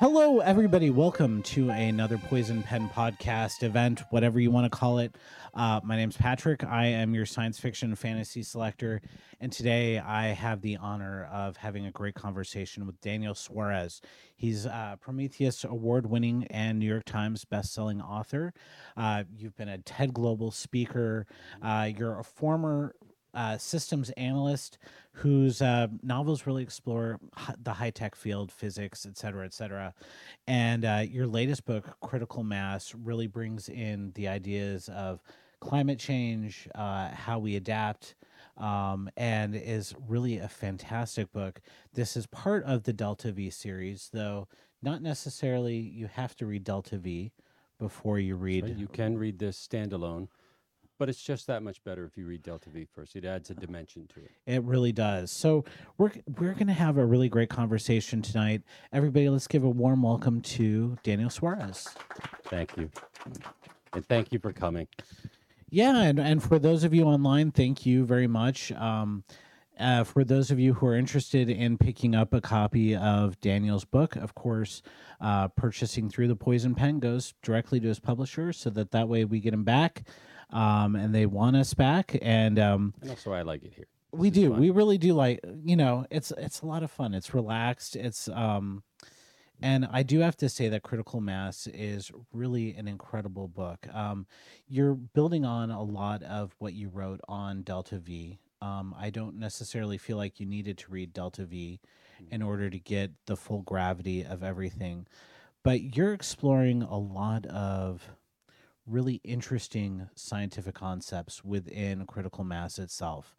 Hello, everybody. Welcome to another Poison Pen podcast event, whatever you want to call it. Uh, my name's Patrick. I am your science fiction fantasy selector. And today I have the honor of having a great conversation with Daniel Suarez. He's a Prometheus award winning and New York Times best-selling author. Uh, you've been a TED Global speaker. Uh, you're a former uh, systems analyst whose uh, novels really explore the high tech field, physics, et cetera, et cetera. And uh, your latest book, Critical Mass, really brings in the ideas of climate change, uh, how we adapt, um, and is really a fantastic book. This is part of the Delta V series, though not necessarily you have to read Delta V before you read. Right, You can read this standalone, but it's just that much better if you read Delta V first. It adds a dimension to it. It really does. So we're we're going to have a really great conversation tonight. Everybody, let's give a warm welcome to Daniel Suarez. Thank you. And thank you for coming. Yeah, and, and for those of you online, thank you very much. Um, uh, for those of you who are interested in picking up a copy of Daniel's book, of course, uh, purchasing through the Poison Pen goes directly to his publisher, so that that way we get him back, um, and they want us back. And um, And also, I like it here. we This is do fun. we really do like you know it's it's a lot of fun it's relaxed it's um and i do have to say that critical mass is really an incredible book um you're building on a lot of what you wrote on delta v um i don't necessarily feel like you needed to read delta v in order to get the full gravity of everything but you're exploring a lot of really interesting scientific concepts within critical mass itself.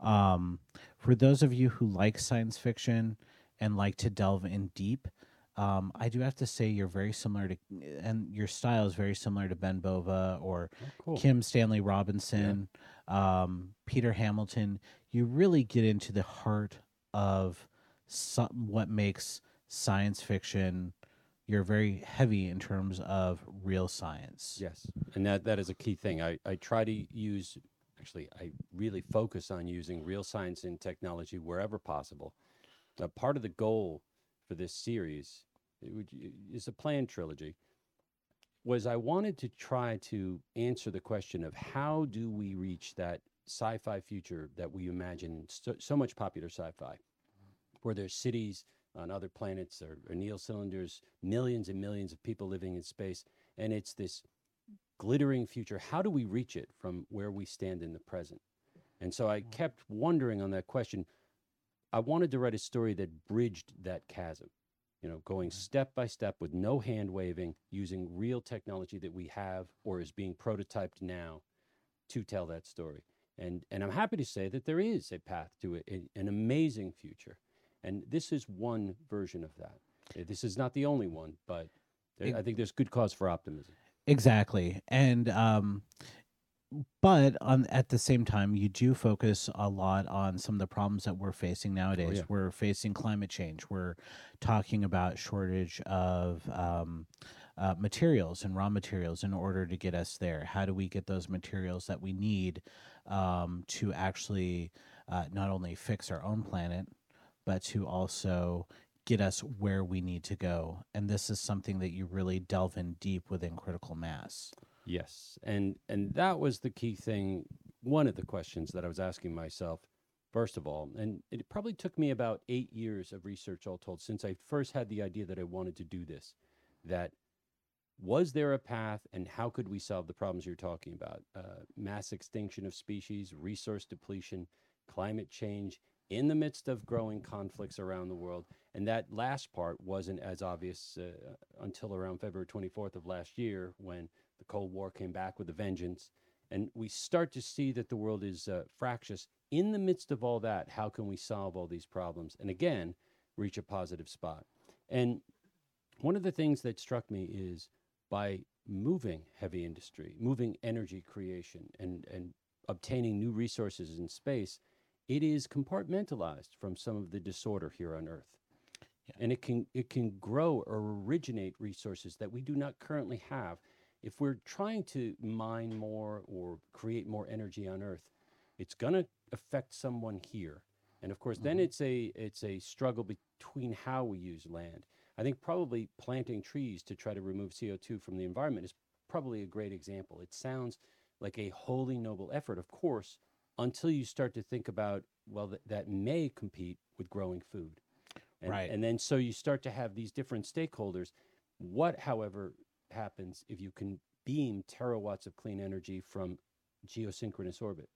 Um, for those of you who like science fiction and like to delve in deep, um, I do have to say you're very similar to, and your style is very similar to Ben Bova or Oh, cool. Kim Stanley Robinson, um, Peter Hamilton. You really get into the heart of some, what makes science fiction. You're very heavy in terms of real science. Yes, and that that is a key thing. I, I try to use, actually, I really focus on using real science and technology wherever possible. Now, part of the goal for this series, would- is a planned trilogy, was I wanted to try to answer the question of how do we reach that sci-fi future that we imagine in so, so much popular sci-fi, where there's cities on other planets or, or Neil cylinders, millions and millions of people living in space, and it's this glittering future. How do we reach it from where we stand in the present? And so I mm. kept wondering on that question. I wanted to write a story that bridged that chasm, you know, going mm. step by step with no hand waving, using real technology that we have or is being prototyped now to tell that story. And, and I'm happy to say that there is a path to it, a- an amazing future. And this is one version of that. Uh, This is not the only one, but there- I think there's good cause for optimism. Exactly. And um but on at the same time you do focus a lot on some of the problems that we're facing nowadays. yeah. We're facing climate change. We're talking about shortage of um uh, materials and raw materials in order to get us there. How do we get those materials that we need um, to actually uh, not only fix our own planet, but to also get us where we need to go? And this is something that you really delve in deep within critical mass. Yes, and and that was the key thing. One of the questions that I was asking myself, first of all, and it probably took me about eight years of research, all told, since I first had the idea that I wanted to do this. That was there a path, and how could we solve the problems you're talking about? Uh, mass extinction of species, resource depletion, climate change, in the midst of growing conflicts around the world. And that last part wasn't as obvious uh, until around February 24th of last year when the Cold War came back with a vengeance. And we start to see that the world is uh, fractious. In the midst of all that, how can we solve all these problems? And again, reach a positive spot. And one of the things that struck me is by moving heavy industry, moving energy creation, and, and obtaining new resources in space, it is compartmentalized from some of the disorder here on Earth. And it can, it can grow or originate resources that we do not currently have. If we're trying to mine more or create more energy on Earth, it's going to affect someone here. And of course, then mm-hmm. it's a it's a struggle between how we use land. I think probably planting trees to try to remove CO2 from the environment is probably a great example. It sounds like a wholly noble effort, of course, until you start to think about, well, th- that may compete with growing food. And, Right. And then so you start to have these different stakeholders. What, however, happens if you can beam terawatts of clean energy from geosynchronous orbit?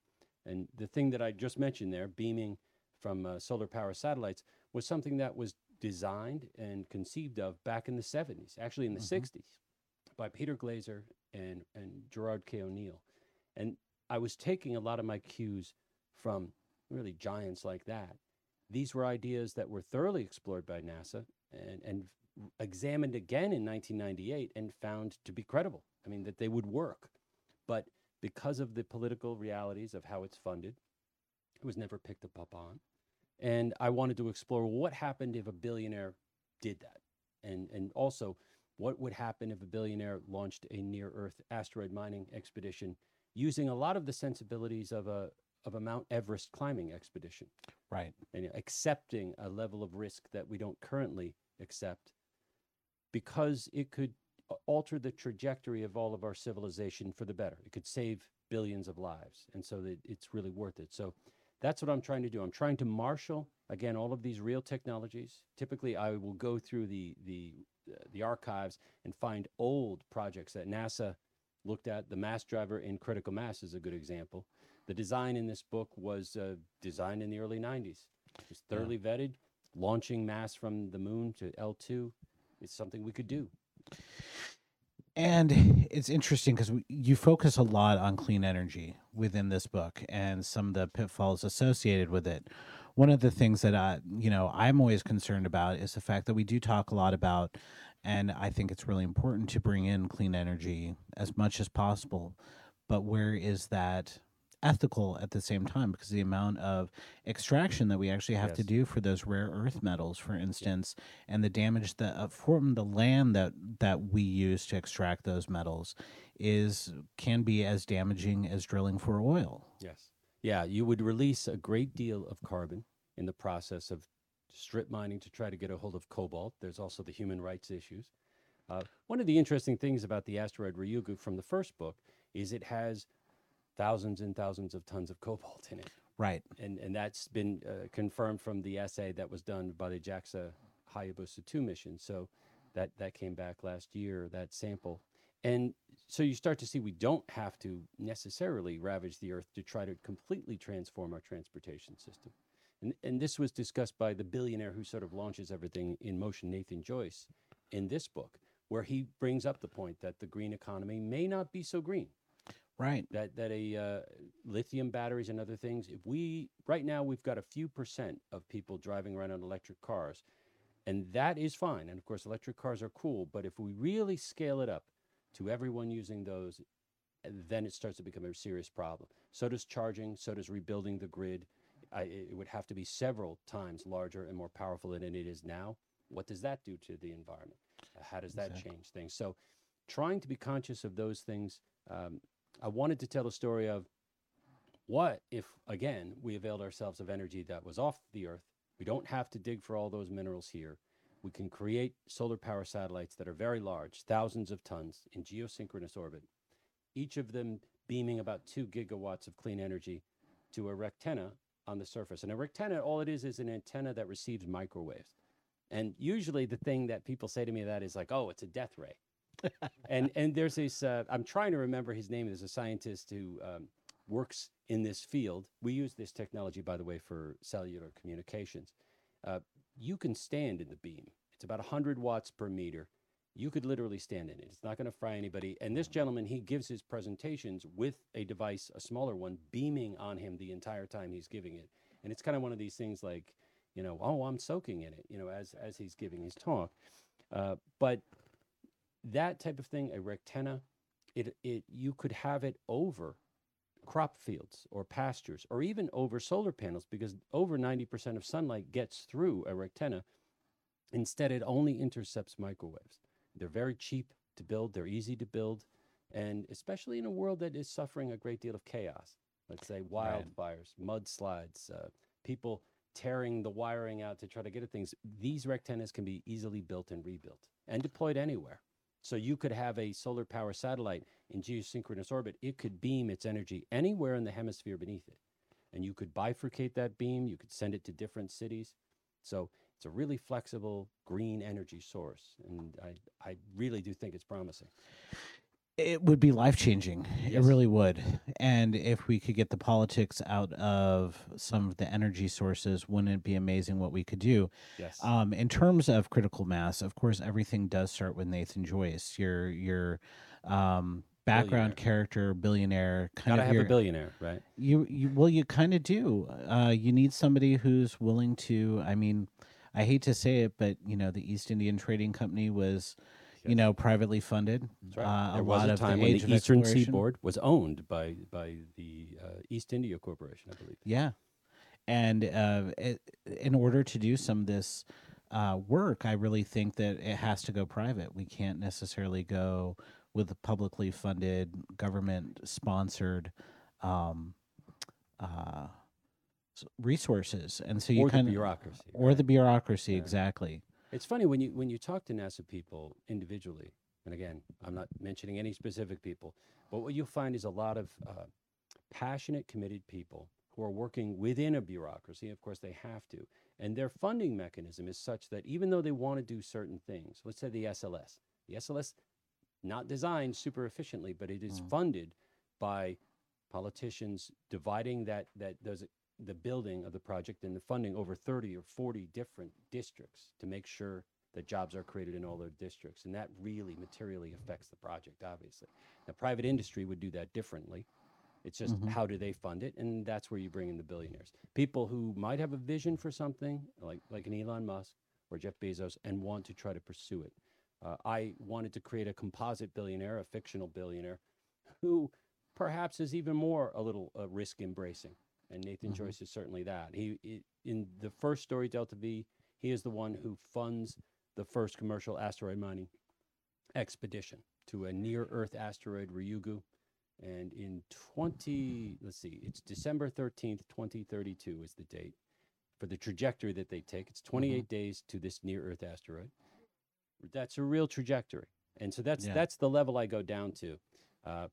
And the thing that I just mentioned there, beaming from uh, solar power satellites, was something that was designed and conceived of back in the 70s, actually in the Mhm. 60s, by Peter Glaser and, and Gerard K. O'Neill. And I was taking a lot of my cues from really giants like that. These were ideas that were thoroughly explored by NASA and, and examined again in 1998 and found to be credible. I mean, that they would work. But because of the political realities of how it's funded, it was never picked up on. And I wanted to explore what happened if a billionaire did that. And, and also, what would happen if a billionaire launched a near Earth asteroid mining expedition using a lot of the sensibilities of a, of a Mount Everest climbing expedition Right. and accepting a level of risk that we don't currently accept because it could alter the trajectory of all of our civilization for the better. It could save billions of lives. And so that it's really worth it. So that's what I'm trying to do. I'm trying to marshal again all of these real technologies. Typically I will go through the the uh, the archives and find old projects that NASA looked at. The mass driver in critical mass is a good example. The design in this book was uh, designed in the early 90s. It was Yeah. thoroughly vetted. Launching mass from the moon to L2 is something we could do. And it's interesting because you focus a lot on clean energy within this book and some of the pitfalls associated with it. One of the things that I, you know, I'm always concerned about is the fact that we do talk a lot about, and I think it's really important to bring in clean energy as much as possible. But where is that ethical at the same time? Because the amount of extraction that we actually have to do for those rare earth metals, for instance, and the damage that uh, from the land that that we use to extract those metals is can be as damaging as drilling for oil. Yes. Yeah, you would release a great deal of carbon in the process of strip mining to try to get a hold of cobalt. There's also the human rights issues. Uh, one of the interesting things about the asteroid Ryugu from the first book is it has thousands and thousands of tons of cobalt in it. Right. and and that's been uh, confirmed from the assay that was done by the JAXA Hayabusa 2 mission. So that that came back last year that sample. And so you start to see we don't have to necessarily ravage the earth to try to completely transform our transportation system. And and this was discussed by the billionaire who sort of launches everything in motion Nathan Joyce in this book where he brings up the point that the green economy may not be so green Right. that that a uh, lithium batteries and other things. If we right now we've got a few percent of people driving around on electric cars, and that is fine. And of course, electric cars are cool. But if we really scale it up to everyone using those, then it starts to become a serious problem. So does charging. So does rebuilding the grid. I, it would have to be several times larger and more powerful than it is now. What does that do to the environment? Uh, How does that Exactly. change things? So, trying to be conscious of those things. Um, I wanted to tell the story of what if, again, we availed ourselves of energy that was off the Earth. We don't have to dig for all those minerals here. We can create solar power satellites that are very large, thousands of tons in geosynchronous orbit, each of them beaming about two gigawatts of clean energy to a rectenna on the surface. And a rectenna, all it is, is an antenna that receives microwaves. And usually the thing that people say to me that is like, oh, it's a death ray and and there's this uh, i'm trying to remember his name there's a scientist who um, works in this field we use this technology by the way for cellular communications uh, you can stand in the beam. It's about 100 watts per meter. You could literally stand in it. It's not going to fry anybody. And this gentleman he gives his presentations with a device a smaller one beaming on him the entire time he's giving it. And it's kind of one of these things like you know oh i'm soaking in it you know as as he's giving his talk. Uh, but that type of thing, a rectenna, it, it you could have it over crop fields or pastures or even over solar panels because over 90% of sunlight gets through a rectenna. Instead, it only intercepts microwaves. They're very cheap to build, they're easy to build, and especially in a world that is suffering a great deal of chaos. Let's say Right. wildfires, mudslides, uh, people tearing the wiring out to try to get at things. These rectennas can be easily built and rebuilt and deployed anywhere. So you could have a solar power satellite in geosynchronous orbit. It could beam its energy anywhere in the hemisphere beneath it. And you could bifurcate that beam, you could send it to different cities. So it's a really flexible green energy source. And I, I really do think it's promising. It would be life changing. It really would. And if we could get the politics out of some of the energy sources, wouldn't it be amazing what we could do? Yes. Um, in terms of critical mass, of course, everything does start with Nathan Joyce, your your um, background Billionaire. character, billionaire, kind Gotta of have your, a billionaire, right? You, you well, you kind of do. Uh, you need somebody who's willing to. I mean, I hate to say it, but you know, the East Indian Trading Company was, you know, privately funded. That's right. Uh, there a was lot a time the when the Eastern. Seaboard was owned by by the uh, East India Corporation, I believe. Yeah, and uh, it, in order to do some of this uh, work, I really think that it has to go private. We can't necessarily go with publicly funded, government sponsored um, uh, resources, and so you or the kind of bureaucracy. or the bureaucracy exactly. It's funny when you when you talk to NASA people individually, and again, I'm not mentioning any specific people, but what you'll find is a lot of uh, passionate, committed people who are working within a bureaucracy. Of course, they have to, and their funding mechanism is such that even though they want to do certain things, let's say the SLS, the SLS, not designed super efficiently, but it is Mm. funded by politicians dividing that that those the building of the project and the funding over 30 or 40 different districts to make sure that jobs are created in all their districts. And that really materially affects the project, obviously. The private industry would do that differently. It's just Mhm. how do they fund it? And that's where you bring in the billionaires. People who might have a vision for something, like, like an Elon Musk or Jeff Bezos, and want to try to pursue it. Uh, I wanted to create a composite billionaire, a fictional billionaire, who perhaps is even more a little uh, risk embracing. And Nathan Mhm. Joyce is certainly that. He, i in the first story, Delta V, he is the one who funds the first commercial asteroid mining expedition to a near Earth asteroid, Ryugu. And in 20, let's see, it's December 13th, 2032 is the date for the trajectory that they take. It's 28 days to this near Earth asteroid. That's a real trajectory. And so that's Yeah. that's the level I go down to. Uh,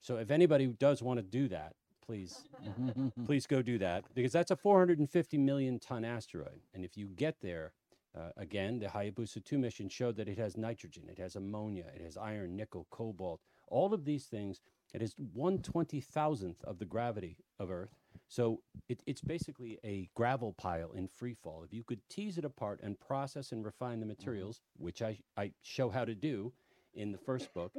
so if anybody does want to do that, please please go do that because that's a 450 million ton asteroid. And if you get there, uh, again, the Hayabusa 2 mission showed that it has nitrogen, it has ammonia, it has iron, nickel, cobalt, all of these things. It is 120,000th of the gravity of Earth. So it, it's basically a gravel pile in free fall. If you could tease it apart and process and refine the materials, which I, I show how to do in the first book,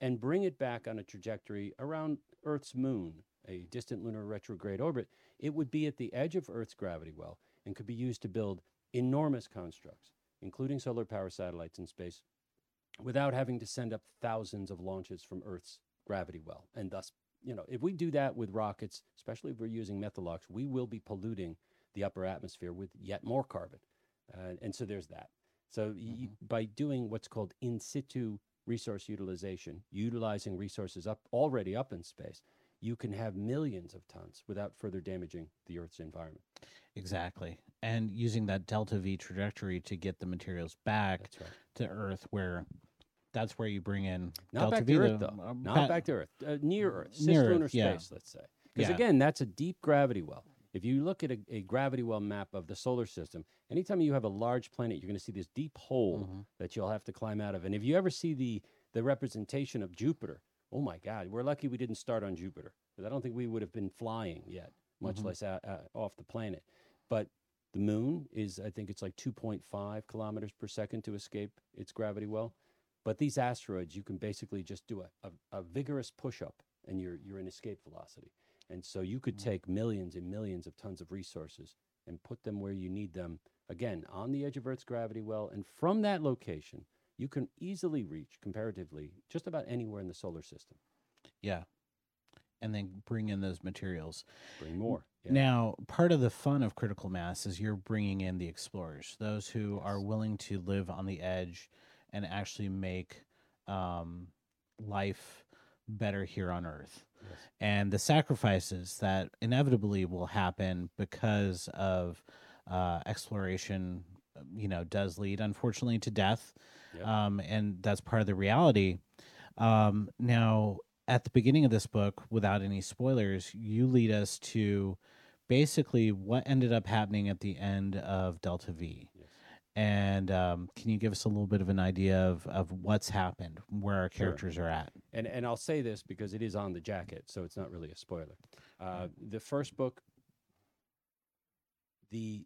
and bring it back on a trajectory around Earth's moon, a distant lunar retrograde orbit, it would be at the edge of Earth's gravity well and could be used to build enormous constructs, including solar power satellites in space, without having to send up thousands of launches from Earth's gravity well. And thus, you know, if we do that with rockets, especially if we're using methalox, we will be polluting the upper atmosphere with yet more carbon. Uh, and so there's that. So y- by doing what's called in situ resource utilization, utilizing resources up already up in space, you can have millions of tons without further damaging the Earth's environment. Exactly. And using that delta V trajectory to get the materials back right. to Earth, where that's where you bring in Not delta back V. to Earth, though. uh, Not ba- back to Earth. Uh, near Earth. Near Cislunar Earth, yeah. space, let's say. Because Yeah. again, that's a deep gravity well. If you look at a, a gravity well map of the solar system, anytime you have a large planet, you're going to see this deep hole Mhm. that you'll have to climb out of. And if you ever see the the representation of Jupiter, oh my God, we're lucky we didn't start on Jupiter because I don't think we would have been flying yet, much Mhm. less uh, uh, off the planet. But the moon is, I think it's like 2.5 kilometers per second to escape its gravity well. But these asteroids, you can basically just do a, a, a vigorous push up and you're, you're in escape velocity. And so you could Mhm. take millions and millions of tons of resources and put them where you need them, again, on the edge of Earth's gravity well. And from that location, you can easily reach, comparatively, just about anywhere in the solar system. Yeah. And then bring in those materials. Bring more. Yeah. Now, part of the fun of critical mass is you're bringing in the explorers, those who are willing to live on the edge and actually make um, life better here on Earth. Yes. And the sacrifices that inevitably will happen because of uh, exploration, you know, does lead unfortunately to death, Yep. um, and that's part of the reality. Um, now, at the beginning of this book, without any spoilers, you lead us to basically what ended up happening at the end of Delta V. Yes. And um, can you give us a little bit of an idea of, of what's happened, where our Sure. characters are at? And and I'll say this because it is on the jacket, so it's not really a spoiler. Uh, the first book, the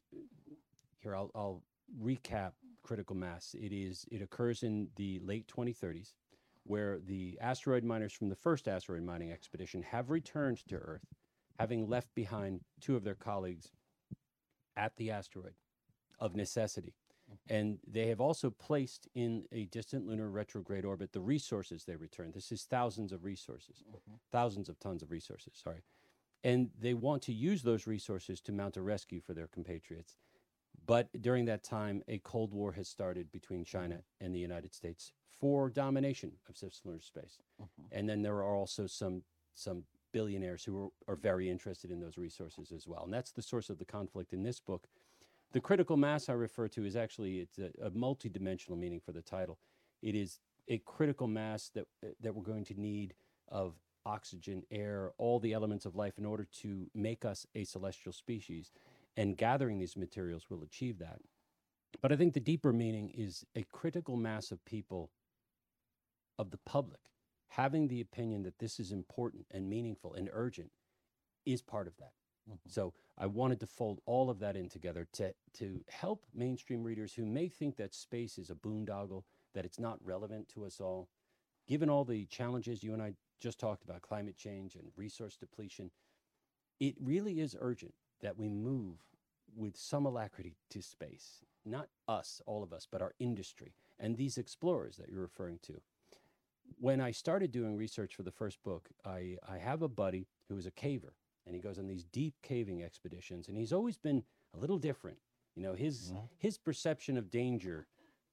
here I'll I'll recap critical mass. It is it occurs in the late 2030s, where the asteroid miners from the first asteroid mining expedition have returned to Earth, having left behind two of their colleagues at the asteroid of necessity. And they have also placed in a distant lunar retrograde orbit the resources they returned. This is thousands of resources, mm-hmm. thousands of tons of resources, sorry. And they want to use those resources to mount a rescue for their compatriots. But during that time, a Cold War has started between China and the United States for domination of cislunar space. Mm-hmm. And then there are also some some billionaires who are, are very interested in those resources as well. And that's the source of the conflict in this book. The critical mass I refer to is actually it's a, a multidimensional meaning for the title. It is a critical mass that that we're going to need of oxygen, air, all the elements of life in order to make us a celestial species. And gathering these materials will achieve that. But I think the deeper meaning is a critical mass of people of the public having the opinion that this is important and meaningful and urgent is part of that. Mm-hmm. So I wanted to fold all of that in together to to help mainstream readers who may think that space is a boondoggle, that it's not relevant to us all. Given all the challenges you and I just talked about, climate change and resource depletion, it really is urgent that we move with some alacrity to space. Not us, all of us, but our industry and these explorers that you're referring to. When I started doing research for the first book, I, I have a buddy who is a caver and he goes on these deep caving expeditions and he's always been a little different you know his Mhm. his perception of danger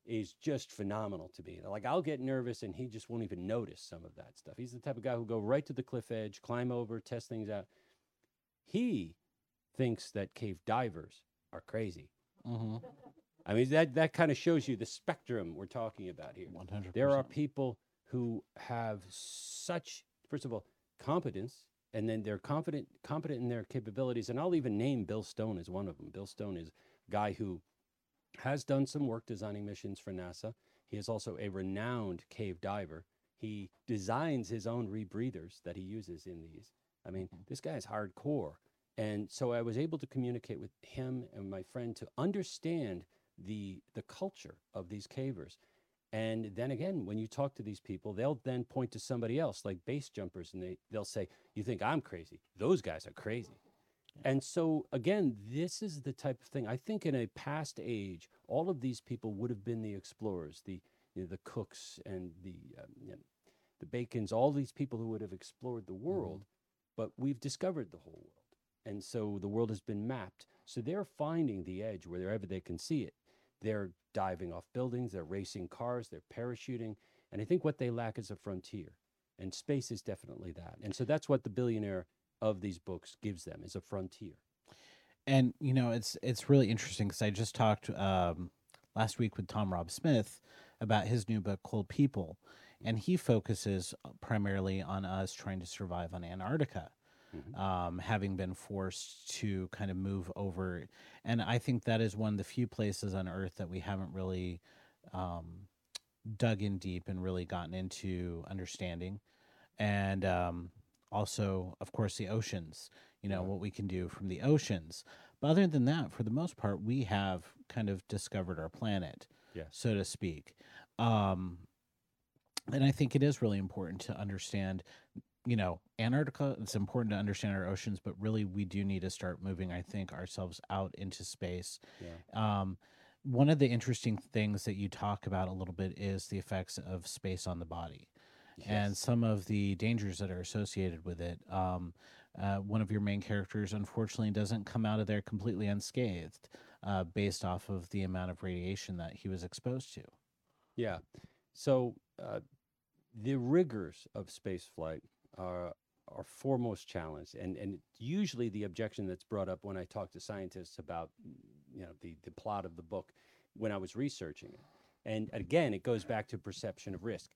is just phenomenal to me like i'll get nervous and he just won't even notice some of that stuff he's the type of guy who'll go right to the cliff edge climb over test things out he thinks that cave divers are crazy. Mm-hmm. i mean that that kind of shows you the spectrum we're talking about here. One hundred. there are people who have such first of all competence and then they're confident competent in their capabilities and i'll even name bill stone as one of them. Bill stone is a guy who has done some work designing missions for nasa. He is also a renowned cave diver. He designs his own rebreathers that he uses in these. I mean Mhm. this guy is hardcore and so i was able to communicate with him and my friend to understand the the culture of these cavers and then again, when you talk to these people, they'll then point to somebody else, like base jumpers, and they, they'll say, You think I'm crazy? Those guys are crazy. And so, again, this is the type of thing. I think in a past age, all of these people would have been the explorers, the, you know, the cooks, and the, um, you know, the Bacons, all these people who would have explored the world. But we've discovered the whole world. And so the world has been mapped. So they're finding the edge wherever they can see it. They're diving off buildings, they're racing cars, they're parachuting. And I think what they lack is a frontier. And space is definitely that. And so that's what the billionaire of these books gives them is a frontier. and you know it's it's really interesting because i just talked um, last week with tom rob smith about his new book cold people and he focuses primarily on us trying to survive on antarctica Mhm. um, having been forced to kind of move over and i think that is one of the few places on earth that we haven't really um, dug in deep and really gotten into understanding and um, also of course the oceans you know Yeah. what we can do from the oceans but other than that for the most part we have kind of discovered our planet Yes. so to speak um, and i think it is really important to understand you know antarctica it's important to understand our oceans but really we do need to start moving i think ourselves out into space Yeah. um, one of the interesting things that you talk about a little bit is the effects of space on the body and some of the dangers that are associated with it. Um, uh, one of your main characters, unfortunately, doesn't come out of there completely unscathed, uh, based off of the amount of radiation that he was exposed to. Yeah. So uh, the rigors of space flight are are foremost challenged, and and usually the objection that's brought up when I talk to scientists about you know the the plot of the book when I was researching it. And again, it goes back to perception of risk.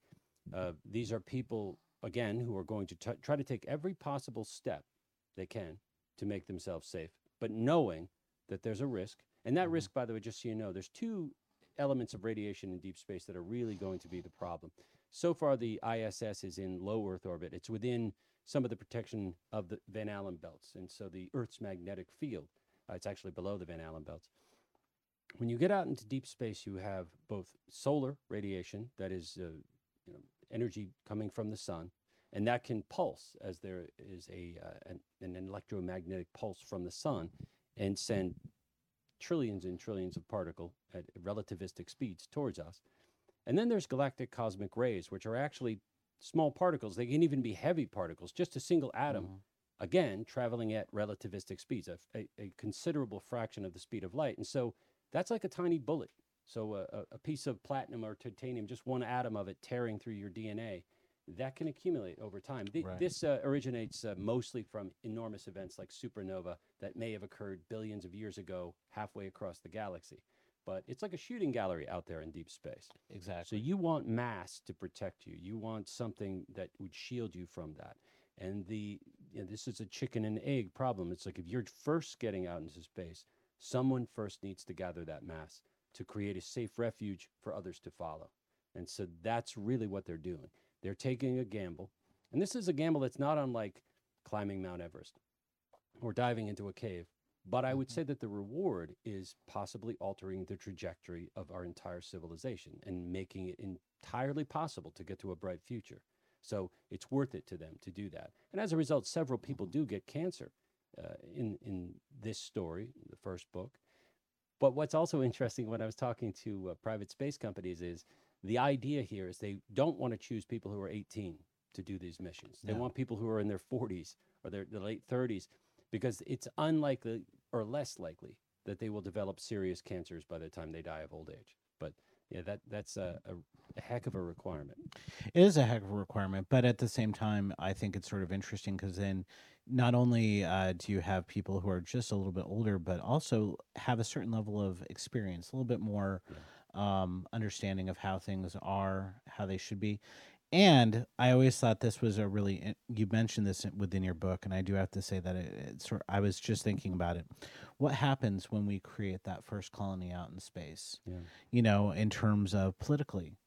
Uh, these are people again who are going to t- try to take every possible step they can to make themselves safe, but knowing that there's a risk. And that Mhm. risk, by the way, just so you know, there's two elements of radiation in deep space that are really going to be the problem. So far, the ISS is in low Earth orbit. It's within some of the protection of the Van Allen belts. And so the Earth's magnetic field, uh, it's actually below the Van Allen belts. When you get out into deep space, you have both solar radiation, that is uh, you know, energy coming from the sun, and that can pulse as there is a, uh, an, an electromagnetic pulse from the sun and send trillions and trillions of particle at relativistic speeds towards us. And then there's galactic cosmic rays, which are actually small particles. They can even be heavy particles, just a single atom, Mhm. again, traveling at relativistic speeds, a, a, a considerable fraction of the speed of light. And so that's like a tiny bullet. So a, a- a piece of platinum or titanium, just one atom of it tearing through your DNA, that can accumulate over time. Th- Right. This uh, originates uh, mostly from enormous events like supernova that may have occurred billions of years ago, halfway across the galaxy. But it's like a shooting gallery out there in deep space. Exactly. So you want mass to protect you. You want something that would shield you from that. And the you know, this is a chicken and egg problem. It's like if you're first getting out into space, someone first needs to gather that mass to create a safe refuge for others to follow. And so that's really what they're doing. They're taking a gamble. And this is a gamble that's not unlike climbing Mount Everest or diving into a cave. But I would Mhm. say that the reward is possibly altering the trajectory of our entire civilization and making it entirely possible to get to a bright future. So it's worth it to them to do that. And as a result, several people do get cancer uh, in, in this story, the first book. But what's also interesting when I was talking to uh, private space companies is the idea here is they don't want to choose people who are 18 to do these missions. They Yeah. want people who are in their 40s or their, their late 30s because it's unlikely or less likely that they will develop serious cancers by the time they die of old age. But yeah, that that's a, a, a heck of a requirement. It is a heck of a requirement, but at the same time, I think it's sort of interesting because then not only uh, do you have people who are just a little bit older, but also have a certain level of experience, a little bit more um, understanding of how things are, how they should be. And I always thought this was a really you mentioned this within your book, and I do have to say that it, it's sort. I was just thinking about it. What happens when we create that first colony out in space? Yeah. You know, in terms of politically,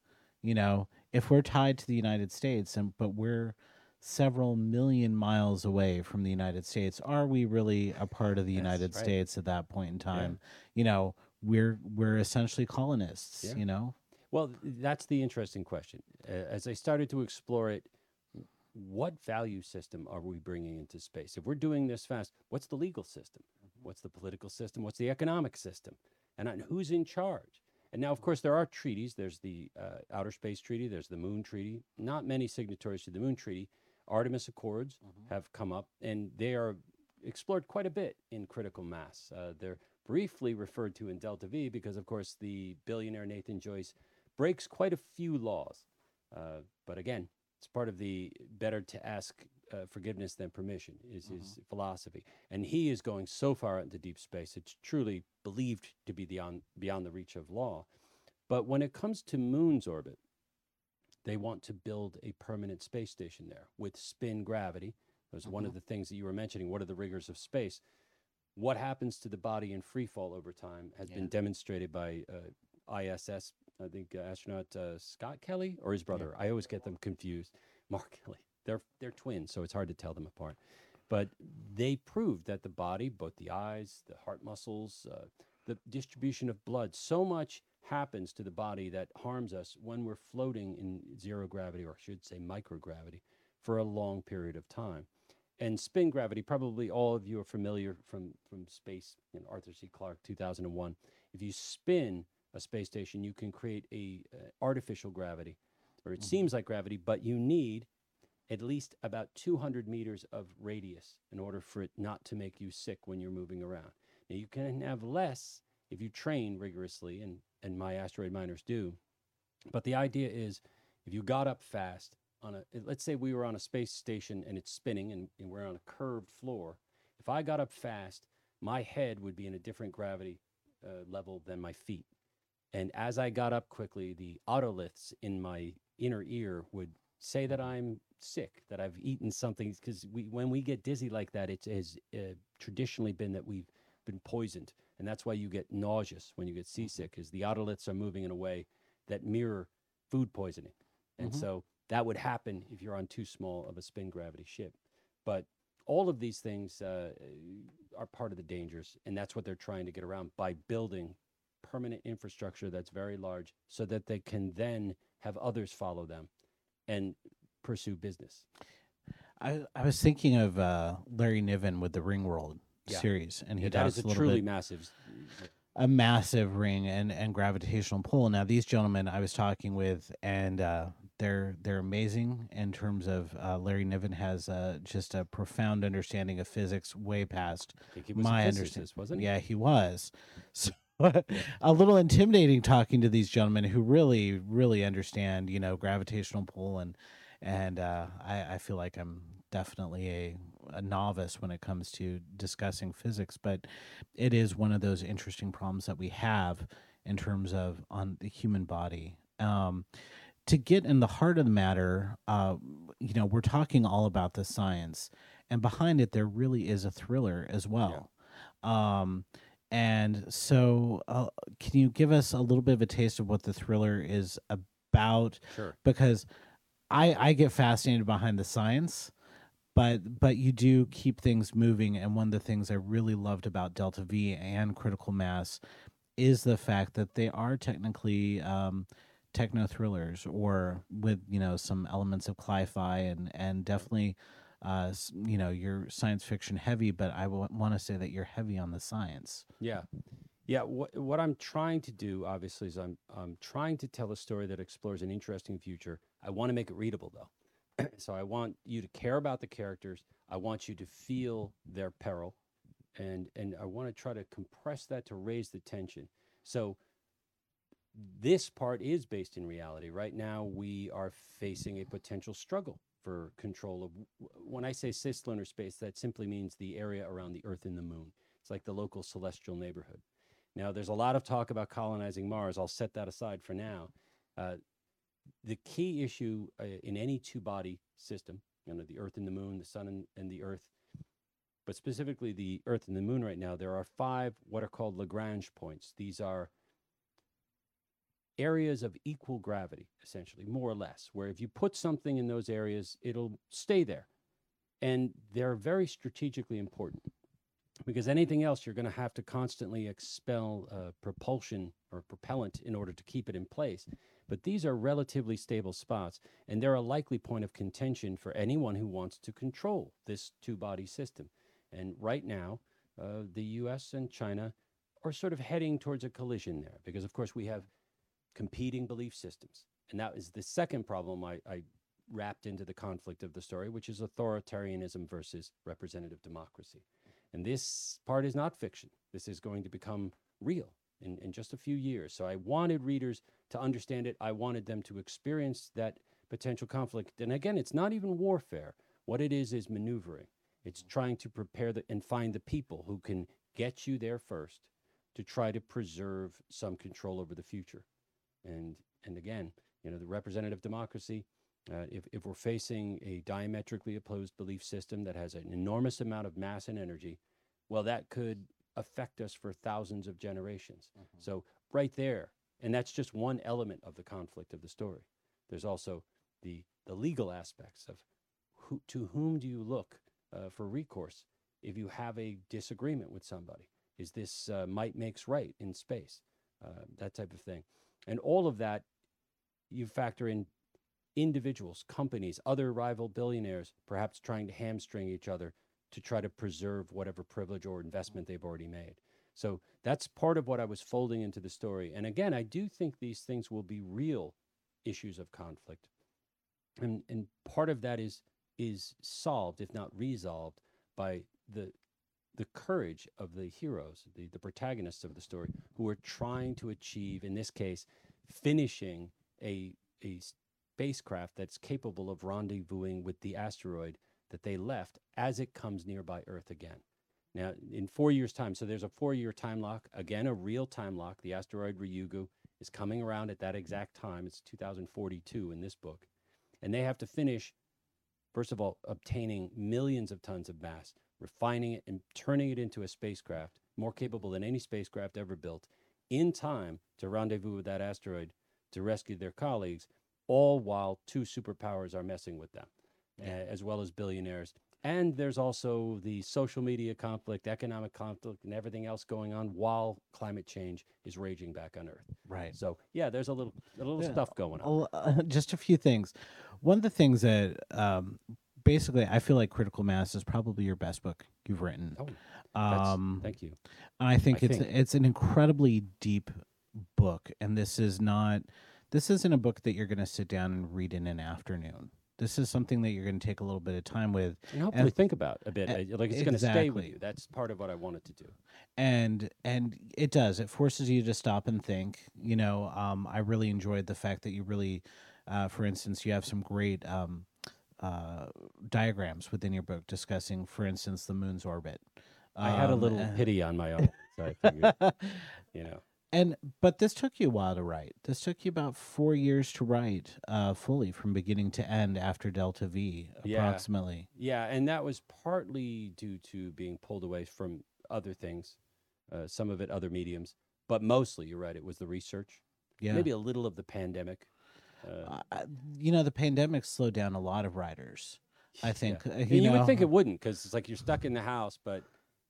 you know, if we're tied to the United States, and but we're several million miles away from the United States, are we really a part of the United right. States at that point in time? You know, we're we're essentially colonists. Yeah. You know, Well, that's the interesting question. As I started to explore it, what value system are we bringing into space? If we're doing this fast, what's the legal system? What's the political system? What's the economic system? And, on who's in charge? And now, of course, there are treaties. There's the uh, Outer Space Treaty, there's the Moon Treaty. Not many signatories to the Moon Treaty. Artemis Accords have come up, and they are explored quite a bit in critical mass. Uh, they're briefly referred to in Delta V because, of course, the billionaire Nathan Joyce breaks quite a few laws. Uh, but again, it's part of the better to ask uh, forgiveness than permission is his philosophy. And he is going so far into deep space, it's truly believed to be beyond, beyond the reach of law. But when it comes to moon's orbit, they want to build a permanent space station there with spin gravity. That was one of the things that you were mentioning. What are the rigors of space? What happens to the body in free fall over time has been demonstrated by uh, ISS, I think uh, astronaut uh, Scott Kelly or his brother. I always get them confused. Mark Kelly. They're they're twins, so it's hard to tell them apart. But they proved that the body, both the eyes, the heart muscles, uh, the distribution of blood, so much happens to the body that harms us when we're floating in zero gravity, or I should say microgravity, for a long period of time. And spin gravity, probably all of you are familiar from, from space, you know, Arthur C. Clarke, 2001. If you spin a space station, you can create a uh, artificial gravity, or it Mhm. seems like gravity, but you need at least about 200 meters of radius in order for it not to make you sick when you're moving around. Now, you can have less if you train rigorously, and, and my asteroid miners do. But the idea is if you got up fast on a, let's say we were on a space station and it's spinning and, and we're on a curved floor. If I got up fast, my head would be in a different gravity uh, level than my feet. And as I got up quickly, the otoliths in my inner ear would say that I'm sick, that I've eaten something. Because we, when we get dizzy like that, it has uh, traditionally been that we've been poisoned, and that's why you get nauseous when you get seasick. Is the otoliths are moving in a way that mirror food poisoning, and Mhm. so that would happen if you're on too small of a spin gravity ship. But all of these things uh, are part of the dangers, and that's what they're trying to get around by building permanent infrastructure that's very large, so that they can then have others follow them and pursue business. I, I was thinking of uh, Larry Niven with the Ringworld Yeah. series, and he Yeah, that is a a truly bit massive. a massive ring and and gravitational pull. Now these gentlemen I was talking with, and uh, they're they're amazing in terms of uh, Larry Niven has uh, just a profound understanding of physics, way past I think he was my understanding. wasn't he? Yeah, he was. So a little intimidating talking to these gentlemen who really, really understand, you know, gravitational pull and and uh, I, I feel like I'm definitely a, a novice when it comes to discussing physics, but it is one of those interesting problems that we have in terms of on the human body. Um, to get in the heart of the matter, uh, you know, we're talking all about the science, and behind it, there really is a thriller as well. Um, and so, uh, can you give us a little bit of a taste of what the thriller is about? Sure. Because I I get fascinated behind the science, but but you do keep things moving. And one of the things I really loved about Delta V and Critical Mass is the fact that they are technically um, techno thrillers, or with you know some elements of cli-fi and and definitely. Uh, you know, you're science fiction heavy, but I w- want to say that you're heavy on the science. Yeah. Yeah, what what I'm trying to do obviously is I'm I'm trying to tell a story that explores an interesting future. I want to make it readable though. so I want you to care about the characters. I want you to feel their peril and and I want to try to compress that to raise the tension. So this part is based in reality. Right now we are facing a potential struggle for control of when I say cislunar space that simply means the area around the earth and the moon. It's like the local celestial neighborhood. Now, there's a lot of talk about colonizing Mars. I'll set that aside for now. Uh, the key issue uh, in any two body system, you know, the Earth and the Moon, the Sun and, and the Earth, but specifically the Earth and the Moon right now, there are five what are called Lagrange points. These are areas of equal gravity, essentially, more or less, where if you put something in those areas, it'll stay there. And they're very strategically important because anything else you're going to have to constantly expel uh, propulsion or propellant in order to keep it in place. But these are relatively stable spots, and they're a likely point of contention for anyone who wants to control this two body system. And right now, uh, the US and China are sort of heading towards a collision there because, of course, we have competing belief systems. And that is the second problem I, I wrapped into the conflict of the story, which is authoritarianism versus representative democracy. And this part is not fiction. This is going to become real in, in just a few years. So I wanted readers to understand it. I wanted them to experience that potential conflict. And again, it's not even warfare. What it is is maneuvering. It's mm-hmm. trying to prepare the, and find the people who can get you there first to try to preserve some control over the future. And and again, you know, the representative democracy. Uh, if, if we're facing a diametrically opposed belief system that has an enormous amount of mass and energy, well, that could affect us for thousands of generations. So, right there, and that's just one element of the conflict of the story. There's also the, the legal aspects of who, to whom do you look uh, for recourse if you have a disagreement with somebody? Is this uh, might makes right in space? Uh, that type of thing. And all of that, you factor in individuals, companies, other rival billionaires, perhaps trying to hamstring each other to try to preserve whatever privilege or investment they've already made. So that's part of what I was folding into the story. And again, I do think these things will be real issues of conflict. And and part of that is is solved, if not resolved, by the the courage of the heroes, the, the protagonists of the story, who are trying to achieve, in this case, finishing a, a spacecraft that's capable of rendezvousing with the asteroid that they left as it comes nearby Earth again. Now, in four years' time, so there's a four year time lock, again, a real time lock. The asteroid Ryugu is coming around at that exact time. It's 2042 in this book. And they have to finish, first of all, obtaining millions of tons of mass, refining it, and turning it into a spacecraft more capable than any spacecraft ever built in time to rendezvous with that asteroid to rescue their colleagues, all while two superpowers are messing with them, uh, as well as billionaires. And there's also the social media conflict, economic conflict, and everything else going on while climate change is raging back on Earth. Right. So yeah, there's a little a little Yeah, stuff going on. Uh, just a few things. One of the things that um, basically I feel like Critical Mass is probably your best book you've written. Oh, Um, thank you. I think I it's think. it's an incredibly deep book, and this is not this isn't a book that you're going to sit down and read in an afternoon. This is something that you're going to take a little bit of time with, And hopefully think about a bit. uh, like it's going to stay with you. That's part of what I wanted to do. and and it does. It forces you to stop and think. You know, um, I really enjoyed the fact that you really, uh, for instance, you have some great um, uh, diagrams within your book discussing, for instance, the moon's orbit. I had a Um, little pity on my own, so I figured, you know. and but this took you a while to write. This took you about four years to write uh, fully from beginning to end after Delta V, Yeah. approximately. Yeah, and that was partly due to being pulled away from other things, uh, some of it other mediums, but mostly, you're right, it was the research, Yeah, maybe a little of the pandemic. Uh, Uh, you know the pandemic slowed down a lot of writers. I think. uh, and you, you, know, would think it wouldn't, because it's like you're stuck in the house, but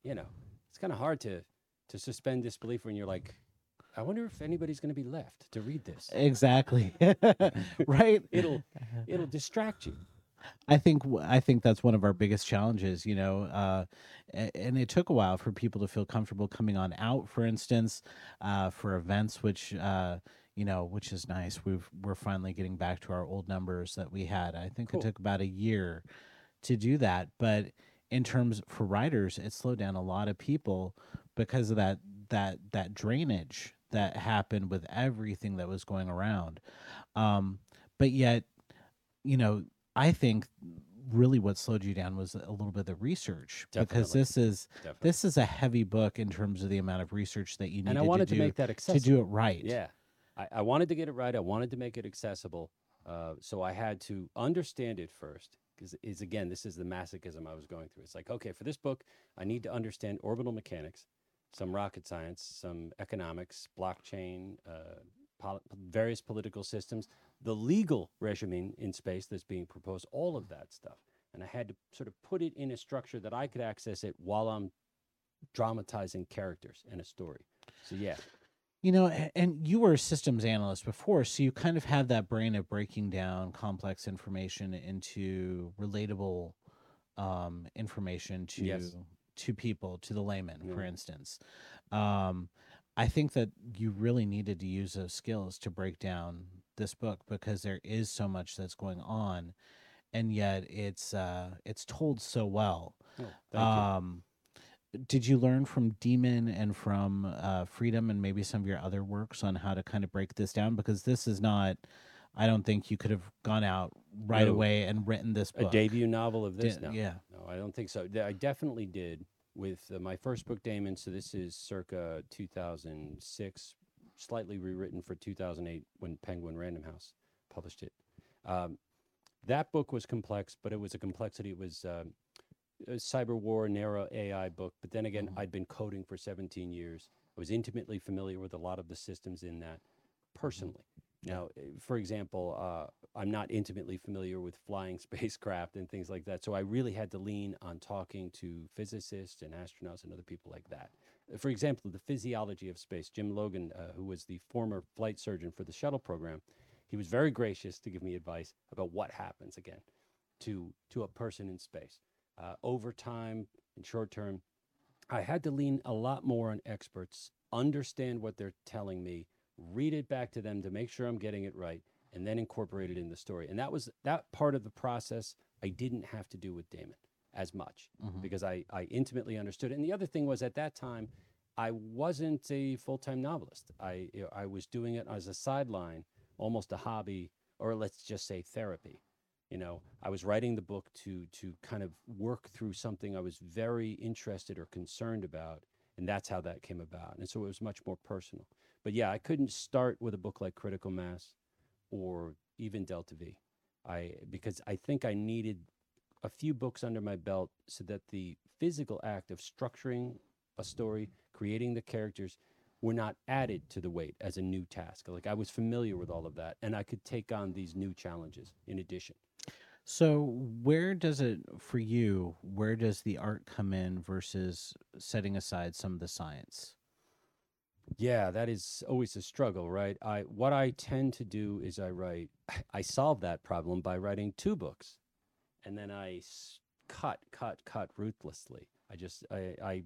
you know, it's kind of hard to to suspend disbelief when you're like, I wonder if anybody's going to be left to read this. exactly right. It'll it'll distract you. I think I think that's one of our biggest challenges, you know, uh, and it took a while for people to feel comfortable coming on out, for instance, uh, for events, which uh, you know, which is nice. We've we're finally getting back to our old numbers that we had. I think Cool. it took about a year to do that, but in terms for writers, it slowed down a lot of people because of that that that drainage that happened with everything that was going around. Um, but yet, you know, I think really what slowed you down was a little bit of the research because this is Definitely. this is a heavy book in terms of the amount of research that you need and I wanted to, do make that to do it right. Yeah, I, I wanted to get it right. I wanted to make it accessible. Uh, so I had to understand it first. Because is again, this is the masochism I was going through. It's like, okay, for this book, I need to understand orbital mechanics, some rocket science, some economics, blockchain, uh, pol- various political systems, the legal regime in space that's being proposed, all of that stuff. And I had to sort of put it in a structure that I could access it while I'm dramatizing characters and a story. So yeah, You know, a- and you were a systems analyst before, so you kind of have that brain of breaking down complex information into relatable um, information to Yes. to people, to the layman, for instance. Um, I think that you really needed to use those skills to break down this book because there is so much that's going on, and yet it's uh, it's told so well. Oh, thank you. Um, did you learn from Daemon and from uh, Freedom and maybe some of your other works on how to kind of break this down? Because this is not, I don't think you could have gone out right No. away and written this book. a debut novel of this? No, Yeah. no, I don't think so. I definitely did with uh, my first book, Daemon. So this is circa 2006, slightly rewritten for 2008 when Penguin Random House published it. Um, that book was complex, but it was a complexity. It was a cyber war, narrow AI book. But then again, Mhm. I'd been coding for 17 years. I was intimately familiar with a lot of the systems in that personally. Yeah. Now, eh, for example, uh, I'm not intimately familiar with flying spacecraft and things like that. So I really had to lean on talking to physicists and astronauts and other people like that. For example, the physiology of space. Jim Logan, uh, who was the former flight surgeon for the shuttle program, he was very gracious to give me advice about what happens again to to a person in space uh, over time and short term. I had to lean a lot more on experts, understand what they're telling me, read it back to them to make sure I'm getting it right, and then incorporate it in the story. And that was that part of the process I didn't have to do with Daemon as much Mhm. because I, I intimately understood it. And the other thing was at that time, I wasn't a full time novelist. I I was doing it as a sideline, almost a hobby, or let's just say therapy. You know, I was writing the book to to kind of work through something I was very interested or concerned about, and that's how that came about. And so it was much more personal. But yeah, I couldn't start with a book like Critical Mass or even Delta V. I because I think I needed a few books under my belt so that the physical act of structuring a story, creating the characters, were not added to the weight as a new task. Like I was familiar with all of that, and I could take on these new challenges in addition. So, where does it, for you, where does the art come in versus setting aside some of the science? Yeah, that is always a struggle, right? I what I tend to do is I write I solve that problem by writing two books. And then I cut cut cut ruthlessly. I just I I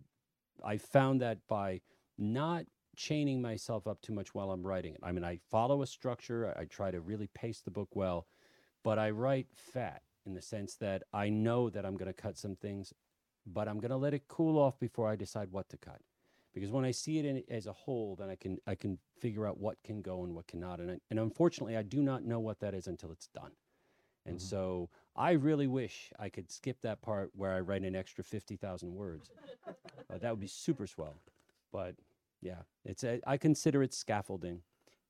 I found that by not chaining myself up too much while I'm writing it. I mean, I follow a structure, I, I try to really pace the book well, but I write fat in the sense that I know that I'm going to cut some things, but I'm going to let it cool off before I decide what to cut because when I see it in, as a whole, then I can I can figure out what can go and what cannot. And I, and unfortunately, I do not know what that is until it's done. And Mhm. so I really wish I could skip that part where I write an extra fifty thousand words. Uh, that would be super swell. But yeah, it's a, I consider it scaffolding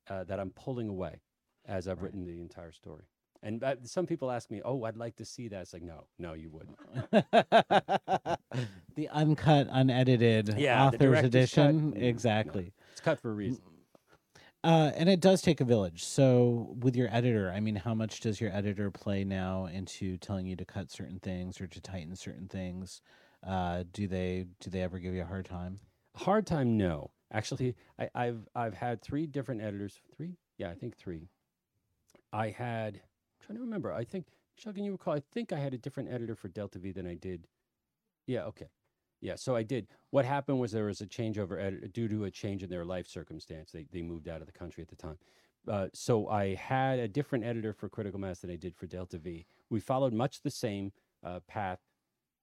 uh, that I'm pulling away as I've Right. written the entire story. And uh, some people ask me, "Oh, I'd like to see that." It's like, no, no, you wouldn't. the uncut, unedited Yeah, author's edition. Mm, no. Exactly. It's cut for a reason. Uh, and it does take a village. So, with your editor, I mean, how much does your editor play now into telling you to cut certain things or to tighten certain things? Uh, do they do they ever give you a hard time? Hard time, no. Actually, I, I've I've had three different editors. Three? Yeah, I think three. I had trying to remember. I think Michelle, can you recall? I think I had a different editor for Delta V than I did. Yeah, okay. Yeah, so I did. What happened was there was a changeover edit due to a change in their life circumstance. They they moved out of the country at the time. Uh, so I had a different editor for Critical Mass than I did for Delta V. We followed much the same uh, path.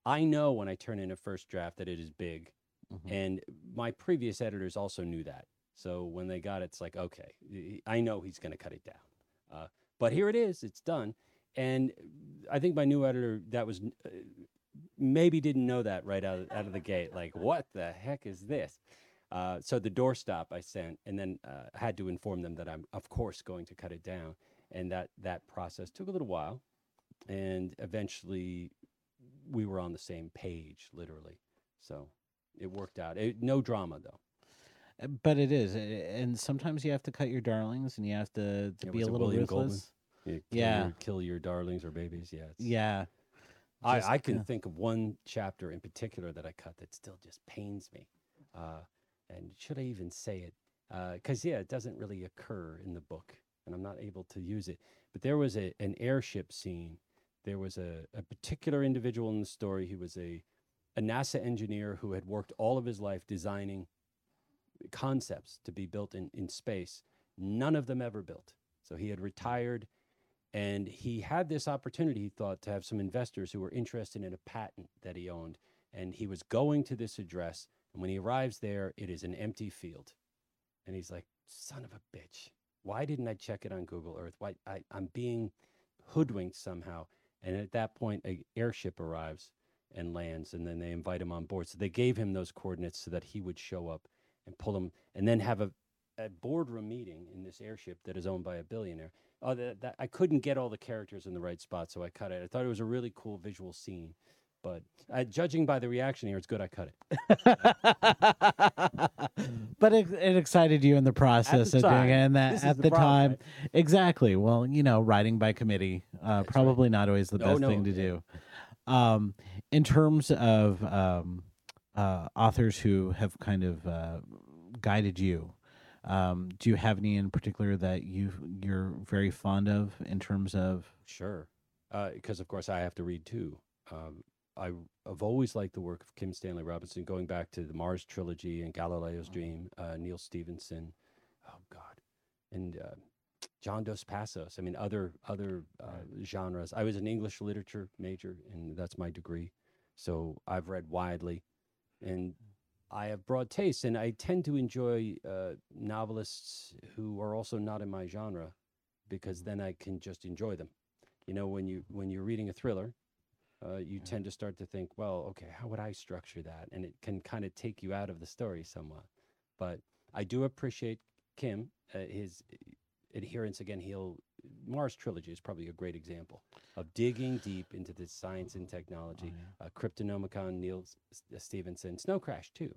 I know when I turn in a first draft that it is big, Mhm. and my previous editors also knew that. So when they got it, it's like, okay, I know he's going to cut it down. Uh, but here it is, it's done. And I think my new editor that was uh, maybe didn't know that right out of, out of the gate. Like, what the heck is this? Uh, so the doorstop I sent, and then uh, had to inform them that I'm, of course, going to cut it down. And that that process took a little while, and eventually we were on the same page, literally. So it worked out. It, no drama though. Uh, But it is, and sometimes you have to cut your darlings, and you have to, to Yeah, be a little William ruthless. You kill Yeah. your, kill your darlings or babies. Yeah, Yeah, I, just, I can uh, think of one chapter in particular that I cut that still just pains me. Uh, and should I even say it? Because yeah, it doesn't really occur in the book, and I'm not able to use it. But there was a an airship scene. There was a, a particular individual in the story. He was a a NASA engineer who had worked all of his life designing concepts to be built in, in space. None of them ever built. So he had retired and he had this opportunity, he thought, to have some investors who were interested in a patent that he owned. And he was going to this address. And when he arrives there, it is an empty field. And he's like, son of a bitch. Why didn't I check it on Google Earth? Why I, I'm being hoodwinked somehow. And at that point, a airship arrives and lands, and then they invite him on board. So they gave him those coordinates so that he would show up and pull him, and then have a, a boardroom meeting in this airship that is owned by a billionaire. Oh, that, that I couldn't get all the characters in the right spot, so I cut it. I thought it was a really cool visual scene, but uh, judging by the reaction here, it's good I cut it. but it, it excited you in the process of doing it, and that at the the, problem, time, right? exactly. Well, you know, writing by committee, uh, right. probably not always the best no, thing to yeah. do. Um, in terms of um, uh, authors who have kind of uh, guided you, um, do you have any in particular that you you're very fond of in terms of? Sure, because of course I have to read too. Um, I, I've always liked the work of Kim Stanley Robinson, going back to the Mars trilogy and Galileo's Dream, uh, Neal Stephenson, oh God, and uh, John Dos Passos. I mean, other other uh, genres. I was an English literature major, and that's my degree, so I've read widely, and I have broad tastes, and I tend to enjoy uh, novelists who are also not in my genre, because then I can just enjoy them you know, when you when you're reading a thriller, uh, you tend to start to think, well, okay, how would I structure that? And it can kind of take you out of the story somewhat. But I do appreciate Kim, uh, his adherence. Again, he'll Mars trilogy is probably a great example of digging deep into the science and technology. Oh, uh, Cryptonomicon, Neal S- uh, Stephenson, Snow Crash too.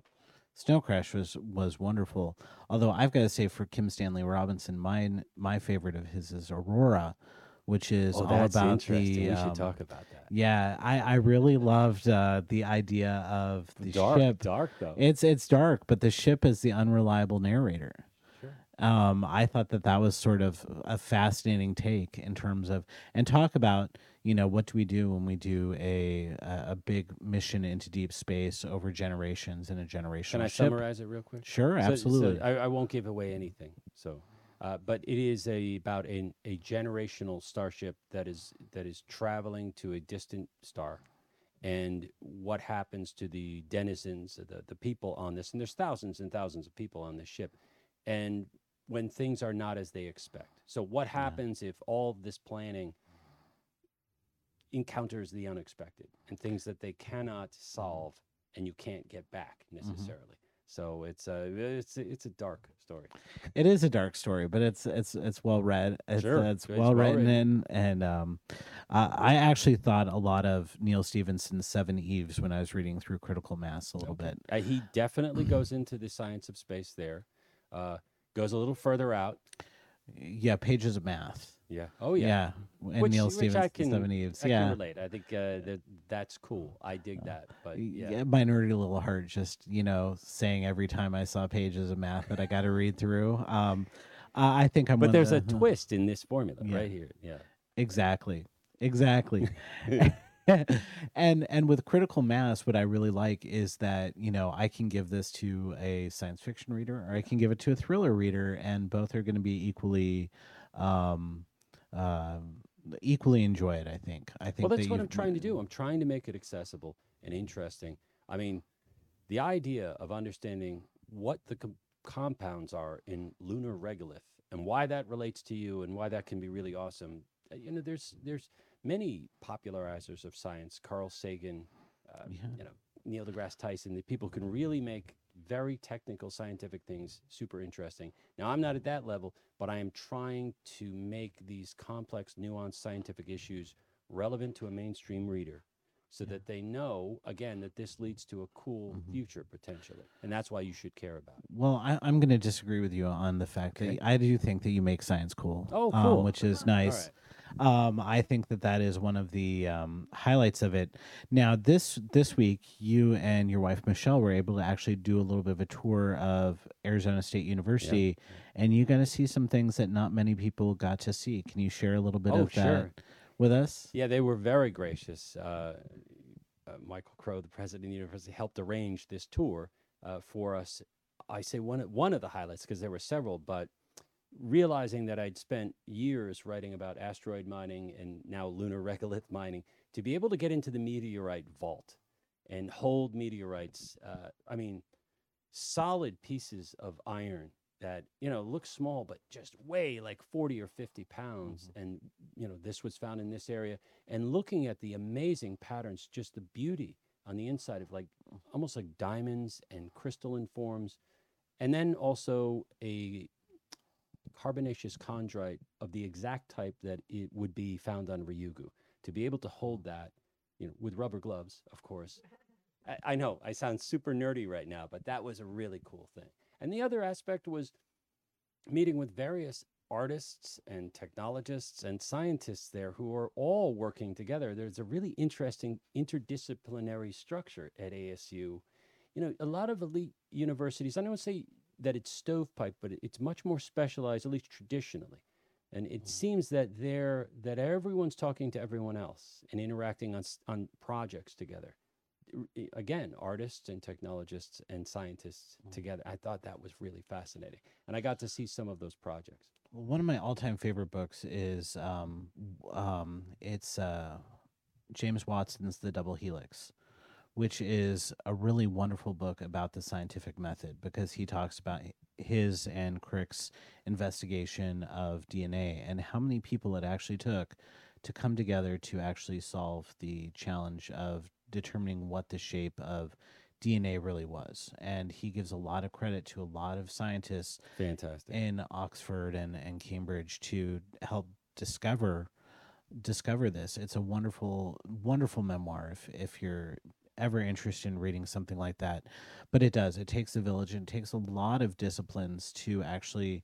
Snow Crash was was wonderful. Although I've got to say, for Kim Stanley Robinson, mine my favorite of his is Aurora, which is oh, all about the. we should um, talk about that. Yeah, I I really loved uh, the idea of the dark, ship. dark though. It's it's dark, but the ship is the unreliable narrator. Um, I thought that that was sort of a fascinating take in terms of and talk about you know what do we do when we do a a, big mission into deep space over generations in a generation. Can I ship. summarize it real quick? Sure, So- so absolutely. I, I won't give away anything. So, uh, but it is a about a, a generational starship that is that is traveling to a distant star, and what happens to the denizens, the the people on this, and there's thousands and thousands of people on this ship, and when things are not as they expect. So, what happens if all this planning encounters the unexpected and things that they cannot solve and you can't get back necessarily? So it's a it's a, it's a dark story. It is a dark story, but it's it's it's well read. It's, Sure, it's it's well written well-written. in, and um, uh, I actually thought a lot of Neal Stephenson's Seven Eves when I was reading through Critical Mass a little bit. Uh, he definitely goes into the science of space there. Uh, goes a little further out. Yeah, pages of math. Yeah. Oh yeah. Yeah. and which, Neal which I can. I yeah. can relate. I think uh, that that's cool. I dig that. But yeah. yeah, my nerdy little heart just you know saying every time I saw pages of math that I got to read through. Um, I I think I'm. But there's the- a twist in this formula Yeah. right here. Yeah. Exactly. Exactly. and and with critical mass what I really like is that, you know, I can give this to a science fiction reader or I can give it to a thriller reader and both are going to be equally um um equally enjoy it, I think. I think Well, that's that what I'm trying to do. I'm trying to make it accessible and interesting. I mean, the idea of understanding what the com- compounds are in lunar regolith and why that relates to you and why that can be really awesome. uh, You know, there's there's many popularizers of science, Carl Sagan, uh, Yeah. you know, Neil deGrasse Tyson. That people can really make very technical scientific things super interesting. Now, I'm not at that level, but I am trying to make these complex, nuanced scientific issues relevant to a mainstream reader so that they know, again, that this leads to a cool Mhm. future potentially. And that's why you should care about it. Well, I, I'm going to disagree with you on the fact Okay. that I do think that you make science cool. Oh, um, cool. which is nice. Um, I think that that is one of the um, highlights of it. Now, this this week, you and your wife Michelle were able to actually do a little bit of a tour of Arizona State University, and you got to see some things that not many people got to see. Can you share a little bit Oh, of sure. that with us? Yeah, they were very gracious. Uh, uh, Michael Crow, the president of the university, helped arrange this tour uh, for us. I say one one of the highlights because there were several, but realizing that I'd spent years writing about asteroid mining and now lunar regolith mining, to be able to get into the meteorite vault and hold meteorites, uh, I mean, solid pieces of iron that you know look small but just weigh like 40 or 50 pounds and you know this was found in this area. And looking at the amazing patterns just the beauty on the inside of like almost like diamonds and crystalline forms. And then also a carbonaceous chondrite of the exact type that it would be found on Ryugu to be able to hold that you know with rubber gloves of course I, I know I sound super nerdy right now but that was a really cool thing and the other aspect was meeting with various artists and technologists and scientists there who are all working together. There's a really interesting interdisciplinary structure at ASU. You know, a lot of elite universities, I don't want to say that it's stovepipe, but it's much more specialized, at least traditionally. And it seems that they're that everyone's talking to everyone else and interacting on on projects together again, artists and technologists and scientists together. I thought that was really fascinating. And I got to see some of those projects. Well, one of my all-time favorite books is um, um, it's uh, James Watson's The Double Helix, which is a really wonderful book about the scientific method because he talks about his and Crick's investigation of DNA and how many people it actually took to come together to actually solve the challenge of determining what the shape of DNA really was. And he gives a lot of credit to a lot of scientists Fantastic. in Oxford and, and Cambridge to help discover discover this. It's a wonderful wonderful memoir if if you're ever interested in reading something like that. But it does. It takes a village and it takes a lot of disciplines to actually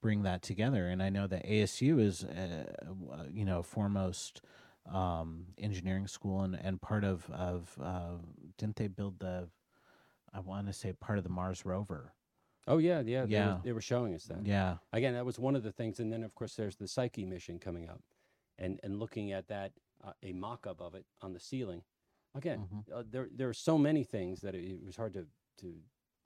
bring that together. And I know that ASU is uh, uh, you know foremost um, engineering school and, and part of of uh, didn't they build the I want to say part of the Mars rover. oh yeah, yeah, They, Yeah. were, they were showing us that. Yeah. Again, that was one of the things, and then of course there's the Psyche mission coming up, and and looking at that uh, a mock-up of it on the ceiling. Again, Mhm. uh, there there are so many things that it, it was hard to to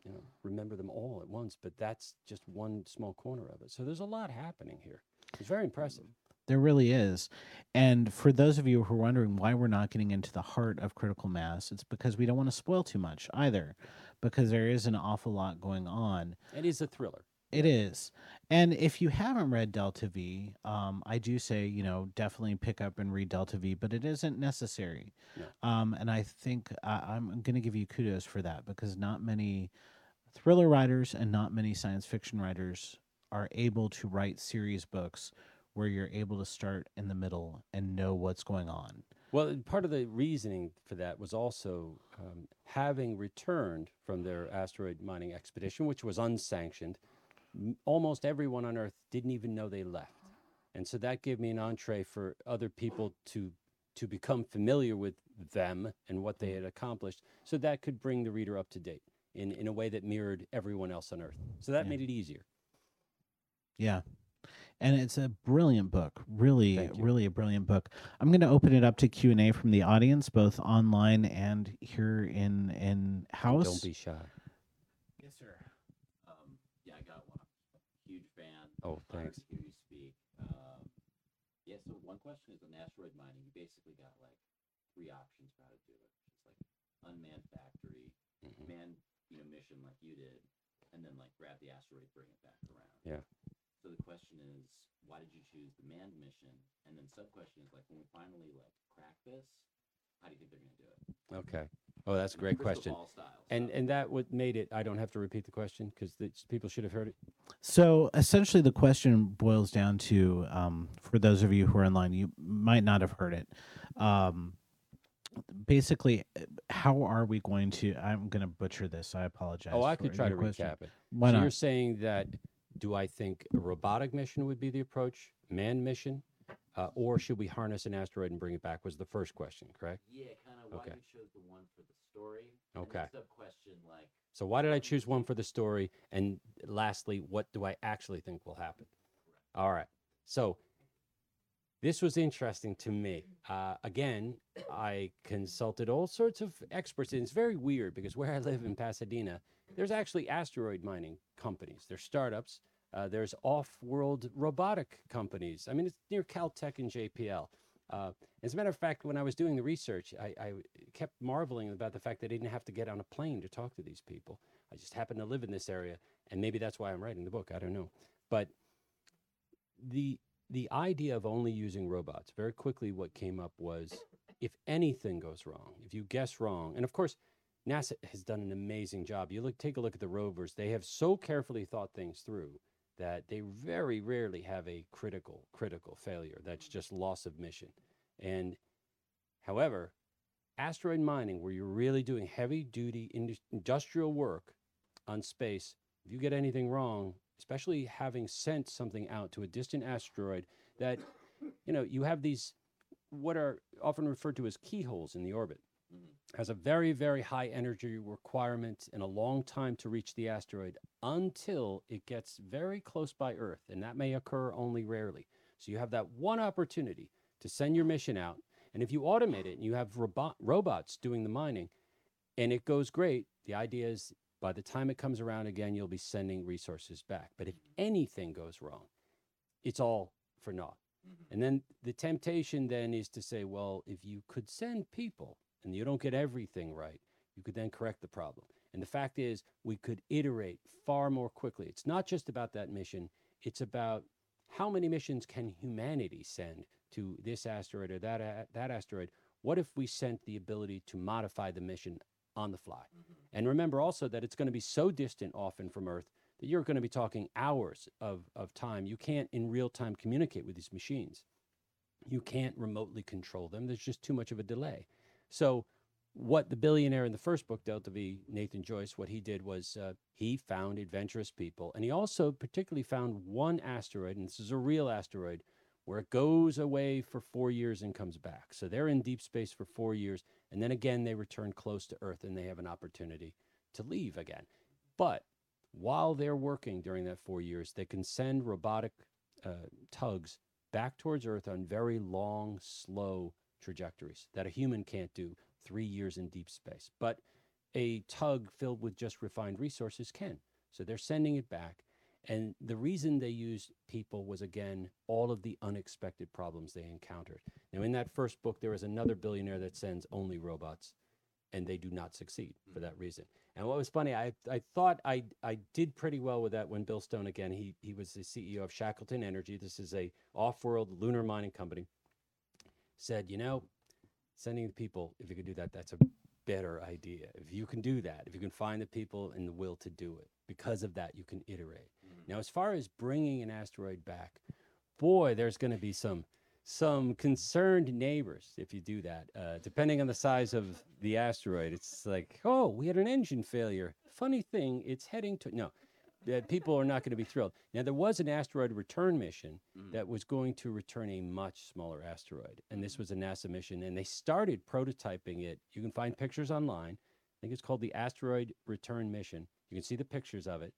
you know remember them all at once, but that's just one small corner of it. So there's a lot happening here. It's very impressive. There really is. And for those of you who are wondering why we're not getting into the heart of critical mass, it's because we don't want to spoil too much either, because there is an awful lot going on. It is a thriller. It is. And if you haven't read Delta V, um, I do say, you know, definitely pick up and read Delta V, but it isn't necessary. No. Um, and I think uh, I'm going to give you kudos for that because not many thriller writers and not many science fiction writers are able to write series books where you're able to start in the middle and know what's going on. Well, part of the reasoning for that was also um, having returned from their asteroid mining expedition, which was unsanctioned. Almost everyone on Earth didn't even know they left, and so that gave me an entree for other people to to become familiar with them and what they had accomplished, so that could bring the reader up to date in in a way that mirrored everyone else on Earth. So that Yeah. made it easier. Yeah. And it's a brilliant book, really, really a brilliant book. I'm going to open it up to Q and A from the audience, both online and here in in house. Don't be shy. Yes, sir. Um, yeah, I got one. Huge Oh, Honored thanks. to hear you speak. Um, yeah, so one question is on asteroid mining. You basically got like three options for how to do it. It's like unmanned factory, Mhm. manned, you know, mission like you did, and then like grab the asteroid, bring it back around. Yeah. So the question is, why did you choose the manned mission? And then sub question is like, when we finally like crack this, how do you think they're gonna do it? Okay. Oh, that's a great Crystal question. ball style And and that what made it. I don't have to repeat the question because people should have heard it. So essentially, the question boils down to, um, for those of you who are online, you might not have heard it. Um, basically, uh, how are we going to? I'm going to butcher this. I apologize. Oh, I could try to your question. recap it. Why so not? you're saying that do I think a robotic mission would be the approach, manned mission, uh, or should we harness an asteroid and bring it back? Was the first question correct? Yeah, kind of why Okay. you chose the one for the story. Okay. sub question like, So why did I choose one for the story? And lastly, what do I actually think will happen? All right. So this was interesting to me. Uh, again, I consulted all sorts of experts, and it's very weird because where I live in Pasadena, there's actually asteroid mining companies. There's startups. Uh, there's off-world robotic companies. I mean, it's near Caltech and JPL. Uh, as a matter of fact, when I was doing the research, I, I kept marveling about the fact that I didn't have to get on a plane to talk to these people. I just happened to live in this area, and maybe that's why I'm writing the book. I don't know, but the the idea of only using robots very quickly what came up was if anything goes wrong, if you guess wrong, and of course. NASA has done an amazing job. You look, take a look at the rovers. They have so carefully thought things through that they very rarely have a critical, critical failure. That's just loss of mission. And however, asteroid mining, where you're really doing heavy duty industrial work on space, if you get anything wrong, especially having sent something out to a distant asteroid that, you know, you have these what are often referred to as keyholes in the orbit. Mm-hmm. Has a very, very high energy requirement and a long time to reach the asteroid until it gets very close by Earth, and that may occur only rarely. So you have that one opportunity to send your mission out, and if you automate it and you have robot, robots doing the mining, and it goes great, the idea is by the time it comes around again, you'll be sending resources back. But if mm-hmm. anything goes wrong, it's all for naught. Mm-hmm. And then the temptation then is to say, well, if you could send people and you don't get everything right, you could then correct the problem. And the fact is, we could iterate far more quickly. It's not just about that mission, it's about how many missions can humanity send to this asteroid or that a- that asteroid. What if we sent the ability to modify the mission on the fly? Mm-hmm. And remember also that it's going to be so distant often from Earth that you're going to be talking hours of, of time. You can't in real time communicate with these machines. You can't remotely control them. There's just too much of a delay. So, what the billionaire in the first book, Delta V, Nathan Joyce, what he did was uh, he found adventurous people. And he also particularly found one asteroid, and this is a real asteroid, where it goes away for four years and comes back. So they're in deep space for four years. And then again, they return close to Earth and they have an opportunity to leave again. But while they're working during that four years, they can send robotic uh, tugs back towards Earth on very long, slow trajectories that a human can't do three years in deep space. But a tug filled with just refined resources can. So they're sending it back. And the reason they used people was, again, all of the unexpected problems they encountered. Now, in that first book, there is another billionaire that sends only robots, and they do not succeed for that reason. And what was funny, I, I thought I, I did pretty well with that when Bill Stone, again, he, he was the CEO of Shackleton Energy. This is a off-world lunar mining company. Said, you know, sending the people, if you could do that, that's a better idea. If you can do that, if you can find the people and the will to do it, because of that, you can iterate. Now, as far as bringing an asteroid back, boy, there's going to be some some concerned neighbors if you do that. Uh, depending on the size of the asteroid, it's like, oh, we had an engine failure. Funny thing, it's heading to no. That people are not going to be thrilled. Now, there was an asteroid return mission mm-hmm. that was going to return a much smaller asteroid, and this mm-hmm. was a NASA mission, and they started prototyping it. You can find pictures online. I think it's called the Asteroid Return Mission. You can see the pictures of it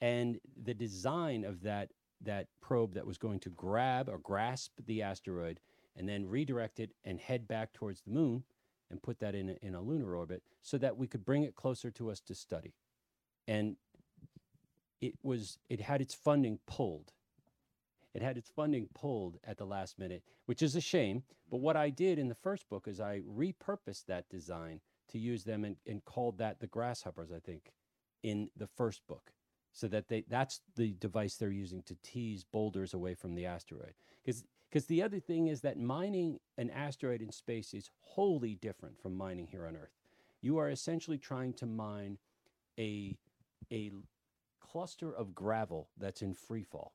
and the design of that that probe that was going to grab or grasp the asteroid and then redirect it and head back towards the moon and put that in a, in a lunar orbit so that we could bring it closer to us to study and it was it had its funding pulled. It had its funding pulled at the last minute which is a shame but what i did in the first book is i repurposed that design to use them and, and called that the grasshoppers i think in the first book so that they that's the device they're using to tease boulders away from the asteroid. Because because the other thing is that mining an asteroid in space is wholly different from mining here on earth. You are essentially trying to mine a a cluster of gravel that's in free fall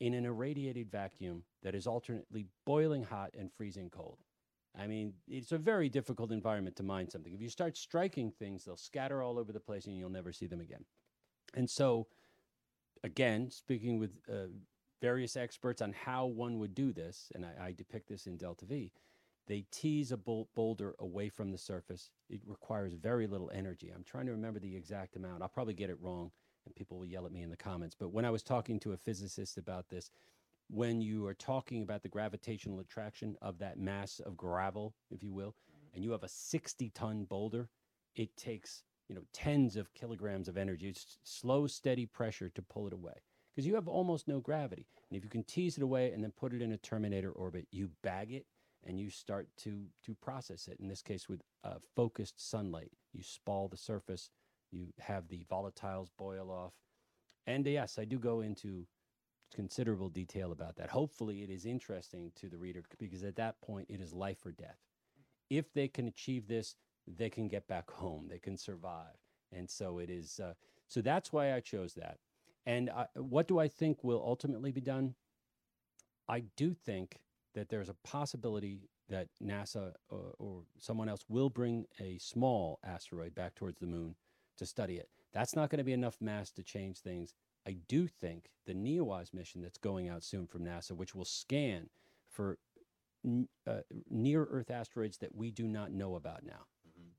in an irradiated vacuum that is alternately boiling hot and freezing cold I mean, it's a very difficult environment to mine something. If you start striking things, they'll scatter all over the place and you'll never see them again. And so, again, speaking with uh, various experts on how one would do this, and I, I depict this in Delta V, they tease a boulder away from the surface. It requires very little energy. I'm trying to remember the exact amount. I'll probably get it wrong, and people will yell at me in the comments. But when I was talking to a physicist about this, when you are talking about the gravitational attraction of that mass of gravel, if you will, and you have a 60 ton boulder, it takes you know tens of kilograms of energy. It's slow, steady pressure to pull it away because you have almost no gravity. And if you can tease it away and then put it in a terminator orbit, you bag it and you start to to process it. In this case, with uh, focused sunlight, you spall the surface. You have the volatiles boil off. And yes, I do go into considerable detail about that. Hopefully, it is interesting to the reader because at that point, it is life or death. If they can achieve this, they can get back home, they can survive. And so it is, uh, so that's why I chose that. And I, what do I think will ultimately be done? I do think that there's a possibility that NASA or, or someone else will bring a small asteroid back towards the moon to study it. That's not going to be enough mass to change things. I do think the NEOWISE mission that's going out soon from NASA, which will scan for uh, near Earth asteroids that we do not know about now.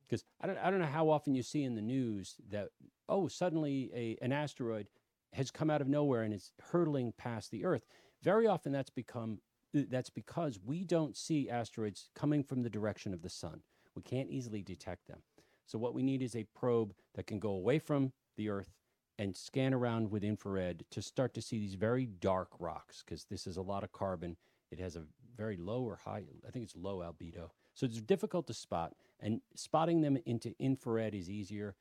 Because I don't, I don't know how often you see in the news that, oh, suddenly a, an asteroid has come out of nowhere and is hurtling past the Earth. Very often that's become that's because we don't see asteroids coming from the direction of the sun. We can't easily detect them. So what we need is a probe that can go away from the Earth and scan around with infrared to start to see these very dark rocks because this is a lot of carbon. It has a very low or high, I think it's low albedo. So it's difficult to spot, and spotting them into infrared is easier.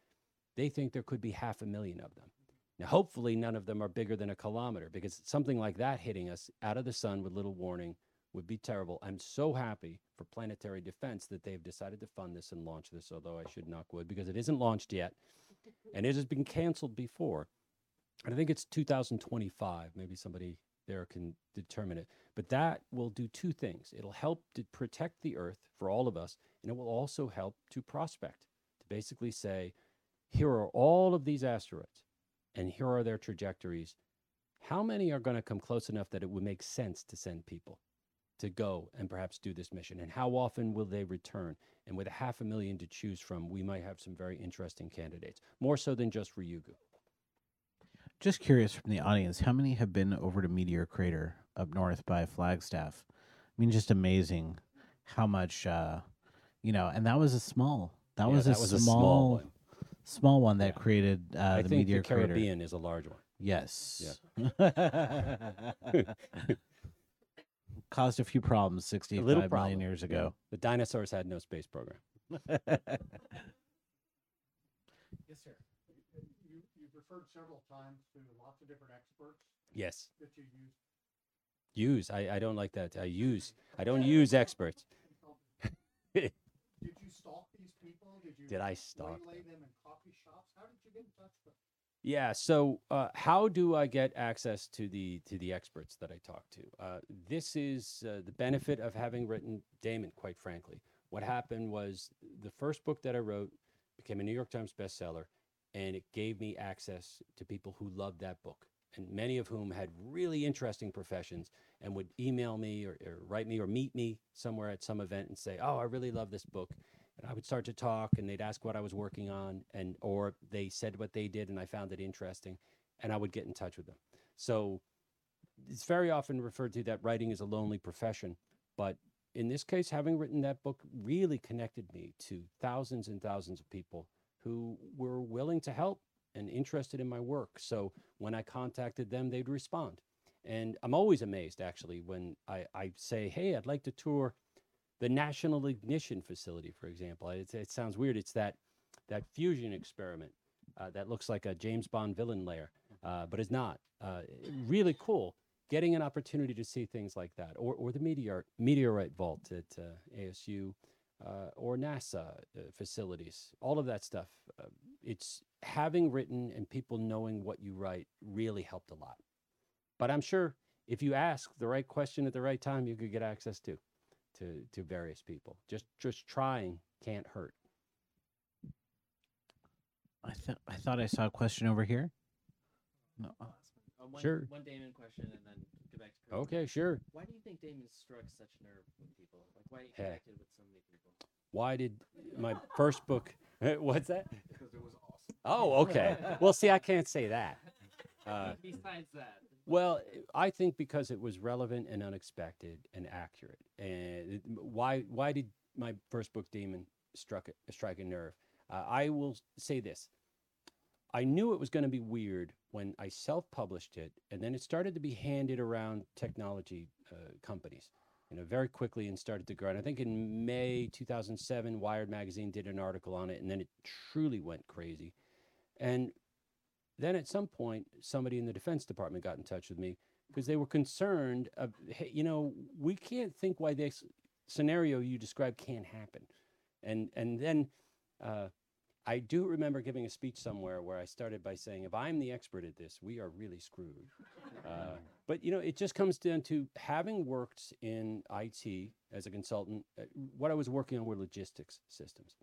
They think there could be half a million of them. Now, hopefully, none of them are bigger than a kilometer because something like that hitting us out of the sun with little warning would be terrible. I'm so happy for Planetary Defense that they've decided to fund this and launch this, although I should knock wood because it isn't launched yet. And it has been canceled before. And I think it's 2025. Maybe somebody there can determine it. But that will do two things it'll help to protect the Earth for all of us, and it will also help to prospect, to basically say, here are all of these asteroids, and here are their trajectories. How many are going to come close enough that it would make sense to send people to go and perhaps do this mission? And how often will they return? And with a half a million to choose from, we might have some very interesting candidates, more so than just Ryugu. Just curious from the audience, how many have been over to Meteor Crater up north by Flagstaff? I mean, just amazing how much, uh, you know, and that was a small, that Yeah, was, that a, was small, a small one. small one that Yeah. created uh, I the think Meteor the Crater. Caribbean is a large one. Yes. Caused a few problems 65 million problem, years yeah. ago. The dinosaurs had no space program. Yes, sir. You, you've referred several times to lots of different experts Yes. that you use. Use. I, I don't like that. I use. I don't use experts. Did you stalk these people? Did you Did I stalk waylay them in coffee shops? How did you get in touch with them? Yeah. So, uh, how do I get access to the to the experts that I talk to? Uh, this is uh, the benefit of having written Daemon. Quite frankly, what happened was the first book that I wrote became a New York Times bestseller, and it gave me access to people who loved that book, and many of whom had really interesting professions and would email me or, or write me or meet me somewhere at some event and say, "Oh, I really love this book." And I would start to talk and they'd ask what I was working on and or they said what they did and I found it interesting and I would get in touch with them. So it's very often referred to that writing is a lonely profession, but in this case having written that book really connected me to thousands and thousands of people who were willing to help and interested in my work. So when I contacted them, they'd respond. And I'm always amazed actually when I, I say, hey, I'd like to tour the National Ignition Facility, for example. It, it sounds weird. It's that that fusion experiment uh, that looks like a James Bond villain lair, uh, but it's not. Uh, really cool. Getting an opportunity to see things like that, or or the meteor meteorite vault at uh, ASU, uh, or NASA uh, facilities. All of that stuff. It's having written and people knowing what you write really helped a lot. But I'm sure if you ask the right question at the right time, you could get access to to to various people. Just just trying can't hurt. I thought I thought I saw a question over here. No, uh, one, Sure. One Daemon question, and then get back to Chris. Okay, sure. Why do you think Daemon struck such a nerve with people? Like, why he Hey. connected with so many people? Why did my first book? What's that? Because it was awesome. Oh, okay. Well, see, I can't say that. Uh, Besides that, Well, I think because it was relevant and unexpected and accurate. And why why did my first book Daemon struck a, strike a nerve? Uh, I will say this. I knew it was going to be weird when I self-published it, and then it started to be handed around technology uh, companies, you know, very quickly and started to grow. And I think in May 2007, Wired magazine did an article on it, and then it truly went crazy. And then at some point, somebody in the Defense Department got in touch with me because they were concerned. Of, hey, you know, we can't think why this scenario you described can't happen. And and then uh, I do remember giving a speech somewhere where I started by saying, if I'm the expert at this, we are really screwed. Uh, but you know, it just comes down to having worked in IT as a consultant. uh, What I was working on were logistics systems,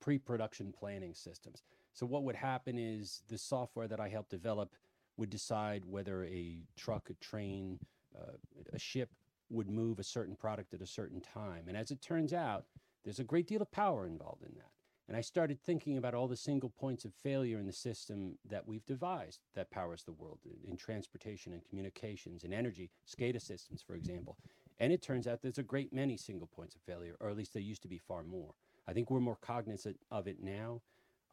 pre-production planning systems. So what would happen is the software that I helped develop would decide whether a truck, a train, uh, a ship would move a certain product at a certain time. And as it turns out, there's a great deal of power involved in that. And I started thinking about all the single points of failure in the system that we've devised that powers the world in- transportation and communications and energy, SCADA systems, for example. And it turns out there's a great many single points of failure, or at least there used to be far more. I think we're more cognizant of it now.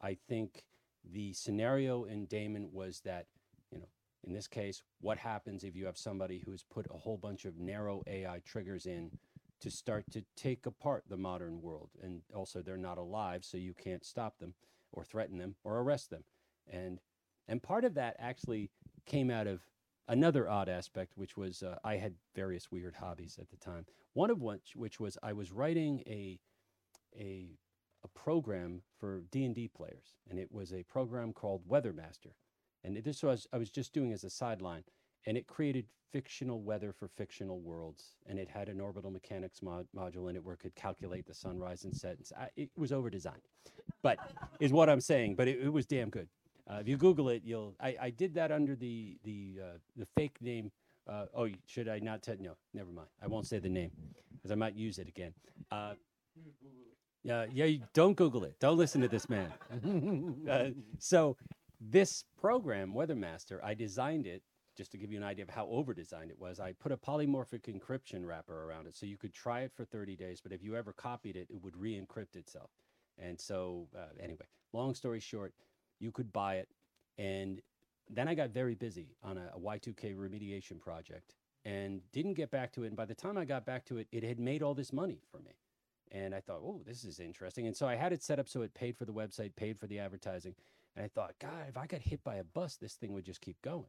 I think the scenario in Daemon was that, you know, in this case, what happens if you have somebody who's put a whole bunch of narrow AI triggers in to start to take apart the modern world? And also, they're not alive, so you can't stop them or threaten them or arrest them. And and part of that actually came out of another odd aspect, which was uh, I had various weird hobbies at the time. One of which, which was I was writing a a a program for D and D players, and it was a program called Weathermaster, and this was I was just doing as a sideline, and it created fictional weather for fictional worlds, and it had an orbital mechanics mod- module in it where it could calculate the sunrise and set. And it was over designed, but is what I'm saying. But it, it was damn good. Uh, if you Google it, you'll. I, I did that under the the uh, the fake name. Uh, oh, should I not tell? No, never mind. I won't say the name because I might use it again. Yeah, yeah. Don't Google it. Don't listen to this man. uh, so, this program, Weathermaster, I designed it just to give you an idea of how over designed it was. I put a polymorphic encryption wrapper around it, so you could try it for 30 days. But if you ever copied it, it would re-encrypt itself. And so, uh, anyway, long story short, you could buy it, and then I got very busy on a, a Y2K remediation project and didn't get back to it. And by the time I got back to it, it had made all this money for me. And I thought, oh, this is interesting. And so I had it set up so it paid for the website, paid for the advertising. And I thought, God, if I got hit by a bus, this thing would just keep going.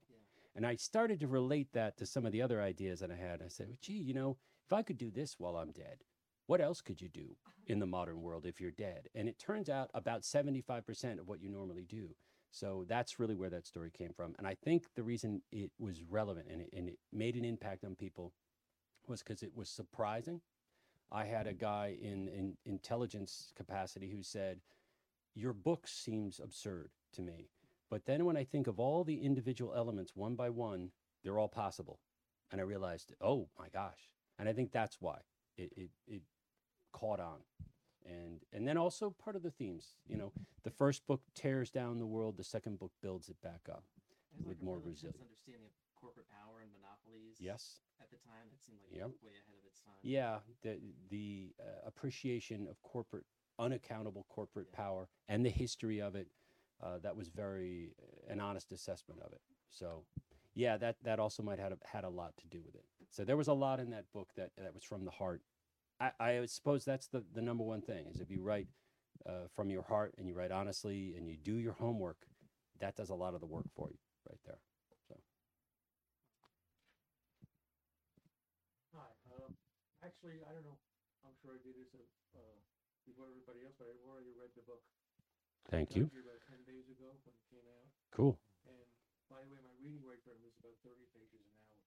And I started to relate that to some of the other ideas that I had. I said, well, gee, you know, if I could do this while I'm dead, what else could you do in the modern world if you're dead? And it turns out about 75% of what you normally do. So that's really where that story came from. And I think the reason it was relevant and it, and it made an impact on people was because it was surprising. I had a guy in, in intelligence capacity who said, Your book seems absurd to me. But then when I think of all the individual elements one by one, they're all possible. And I realized, oh my gosh. And I think that's why it, it, it caught on. And, and then also part of the themes, you know, the first book tears down the world, the second book builds it back up. With like more resilient- understanding of corporate power and monopolies. Yes. At the time, it seemed like Yep. way ahead of its time. Yeah, the the uh, appreciation of corporate unaccountable corporate Yeah. power and the history of it. Uh, that was very uh, an honest assessment of it. So, yeah, that that also might have had a lot to do with it. So there was a lot in that book that that was from the heart. I, I suppose that's the the number one thing is if you write uh, from your heart and you write honestly and you do your homework, that does a lot of the work for you right there. Hi, um, actually, I don't know, I'm sure I did this, uh, uh, before everybody else, but I've already read the book. Thank you. About ten days ago when it came out, Cool. and by the way, my reading rate for it was about thirty pages an hour,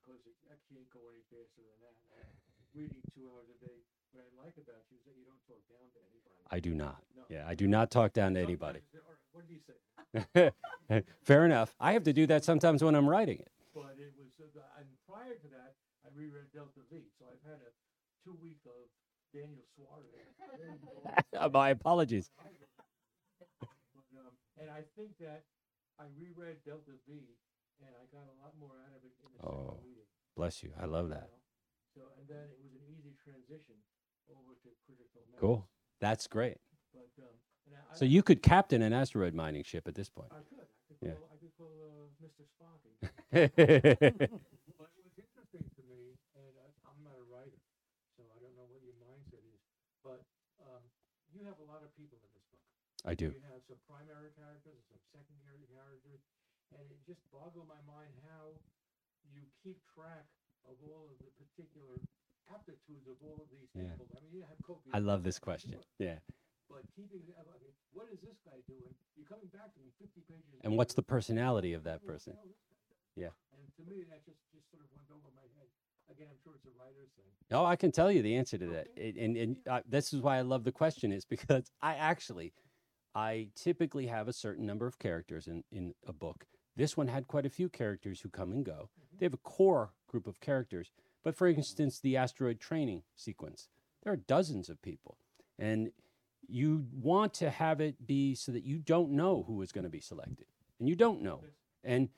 because it, I can't go any faster than that. I'm Reading two hours a day, what I like about you is that you don't talk down to anybody. I do not. No. Yeah, I do not talk down to anybody. you say, "All right, What did he say? Fair enough. I have to do that sometimes when I'm writing it. But it was, uh, and prior to that, I reread Delta V, so I've had a two week of Daniel Suarez. My apologies. But, um, and I think that I reread Delta V, and I got a lot more out of it in the Oh, second reading. Bless you. I love that. So, and then it was an easy transition over to critical mass. Cool. That's great. But, um, I, So you could captain an asteroid mining ship at this point. I could, I could Yeah. call, I could call, uh, Mr. Spock. and- But what's interesting to me, and I, I'm not a writer, so I don't know what your mindset is, but um, you have a lot of people in this book. I do. You have some primary characters some secondary characters, and it just boggled my mind how you keep track of all of the particular aptitudes of all of these Yeah. people. I mean, you have copious. I love this question. Yeah. But keeping, mean, what is this guy doing? You're coming back to me 50 pages. And what's the personality of that person? hell is this guy?" Yeah. And to me, that just, just sort of went over my head. Again, I'm sure it's a writer's thing. Oh, I can tell you the answer to that. It- and and uh, this is why I love the question is because I actually, I typically have a certain number of characters in, in a book. This one had quite a few characters who come and go. They have a core group of characters. But for instance, the asteroid training sequence, there are dozens of people. And you want to have it be so that you don't know who is going to be selected. And you don't know. And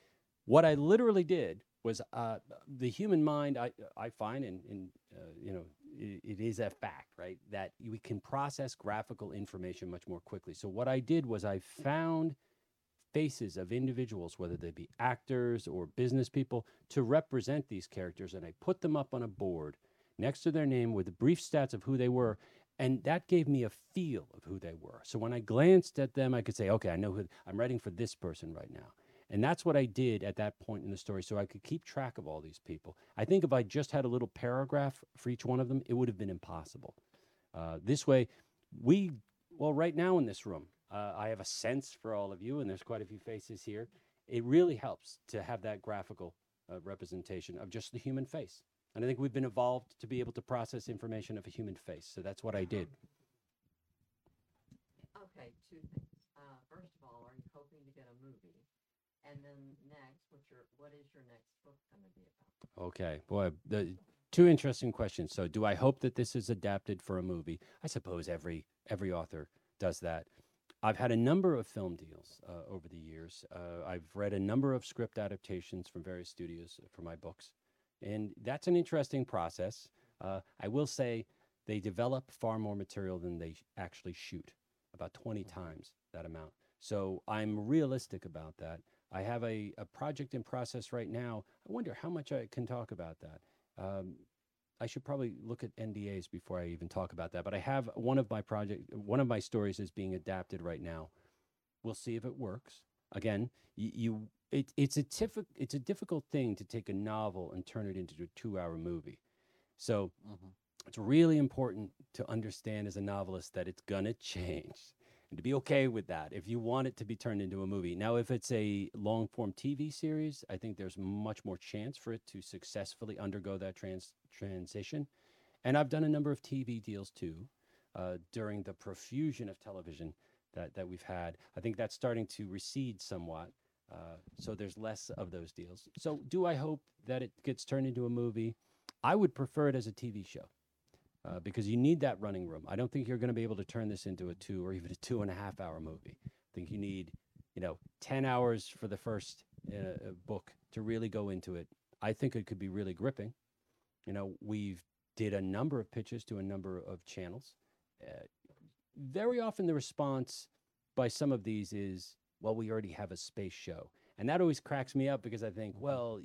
what I literally did was uh, the human mind, I, I find, and, and uh, you know, it, it is a fact, right, that we can process graphical information much more quickly. So what I did was I found faces of individuals, whether they be actors or business people, to represent these characters, and I put them up on a board next to their name with brief stats of who they were. And that gave me a feel of who they were. So when I glanced at them, I could say, okay, I know who I'm writing for this person right now. And that's what I did at that point in the story so I could keep track of all these people. I think if I just had a little paragraph for each one of them, it would have been impossible. Uh, this way, we, well, right now in this room, uh, I have a sense for all of you, and there's quite a few faces here. It really helps to have that graphical uh, representation of just the human face. And I think we've been evolved to be able to process information of a human face. So that's what I did. Okay, two things. Uh, first of all, are you hoping to get a movie? And then next, what's your, what is your next book gonna be about? Okay, boy, the two interesting questions. So, do I hope that this is adapted for a movie? I suppose every every author does that. I've had a number of film deals uh, over the years. Uh, I've read a number of script adaptations from various studios for my books, and that's an interesting process. Uh, I will say they develop far more material than they actually shoot, about 20 times that amount. So I'm realistic about that. I have a, a project in process right now. I wonder how much I can talk about that. Um, I should probably look at NDAs before I even talk about that. But I have one of my project, one of my stories is being adapted right now. We'll see if it works. Again, you, you it, it's a tif- it's a difficult thing to take a novel and turn it into a two-hour movie. So it's really important to understand as a novelist that it's gonna change and to be okay with that if you want it to be turned into a movie. Now, if it's a long form TV series, I think there's much more chance for it to successfully undergo that trans- transition. And I've done a number of TV deals too uh, during the profusion of television that, that we've had. I think that's starting to recede somewhat. Uh, so there's less of those deals. So, do I hope that it gets turned into a movie? I would prefer it as a TV show uh, because you need that running room. I don't think you're going to be able to turn this into a two or even a two and a half hour movie. I think you need, you know, 10 hours for the first uh, uh, book to really go into it. I think it could be really gripping. You know, we've did a number of pitches to a number of channels. Uh, very often the response by some of these is, well, we already have a space show. And that always cracks me up because I think, well,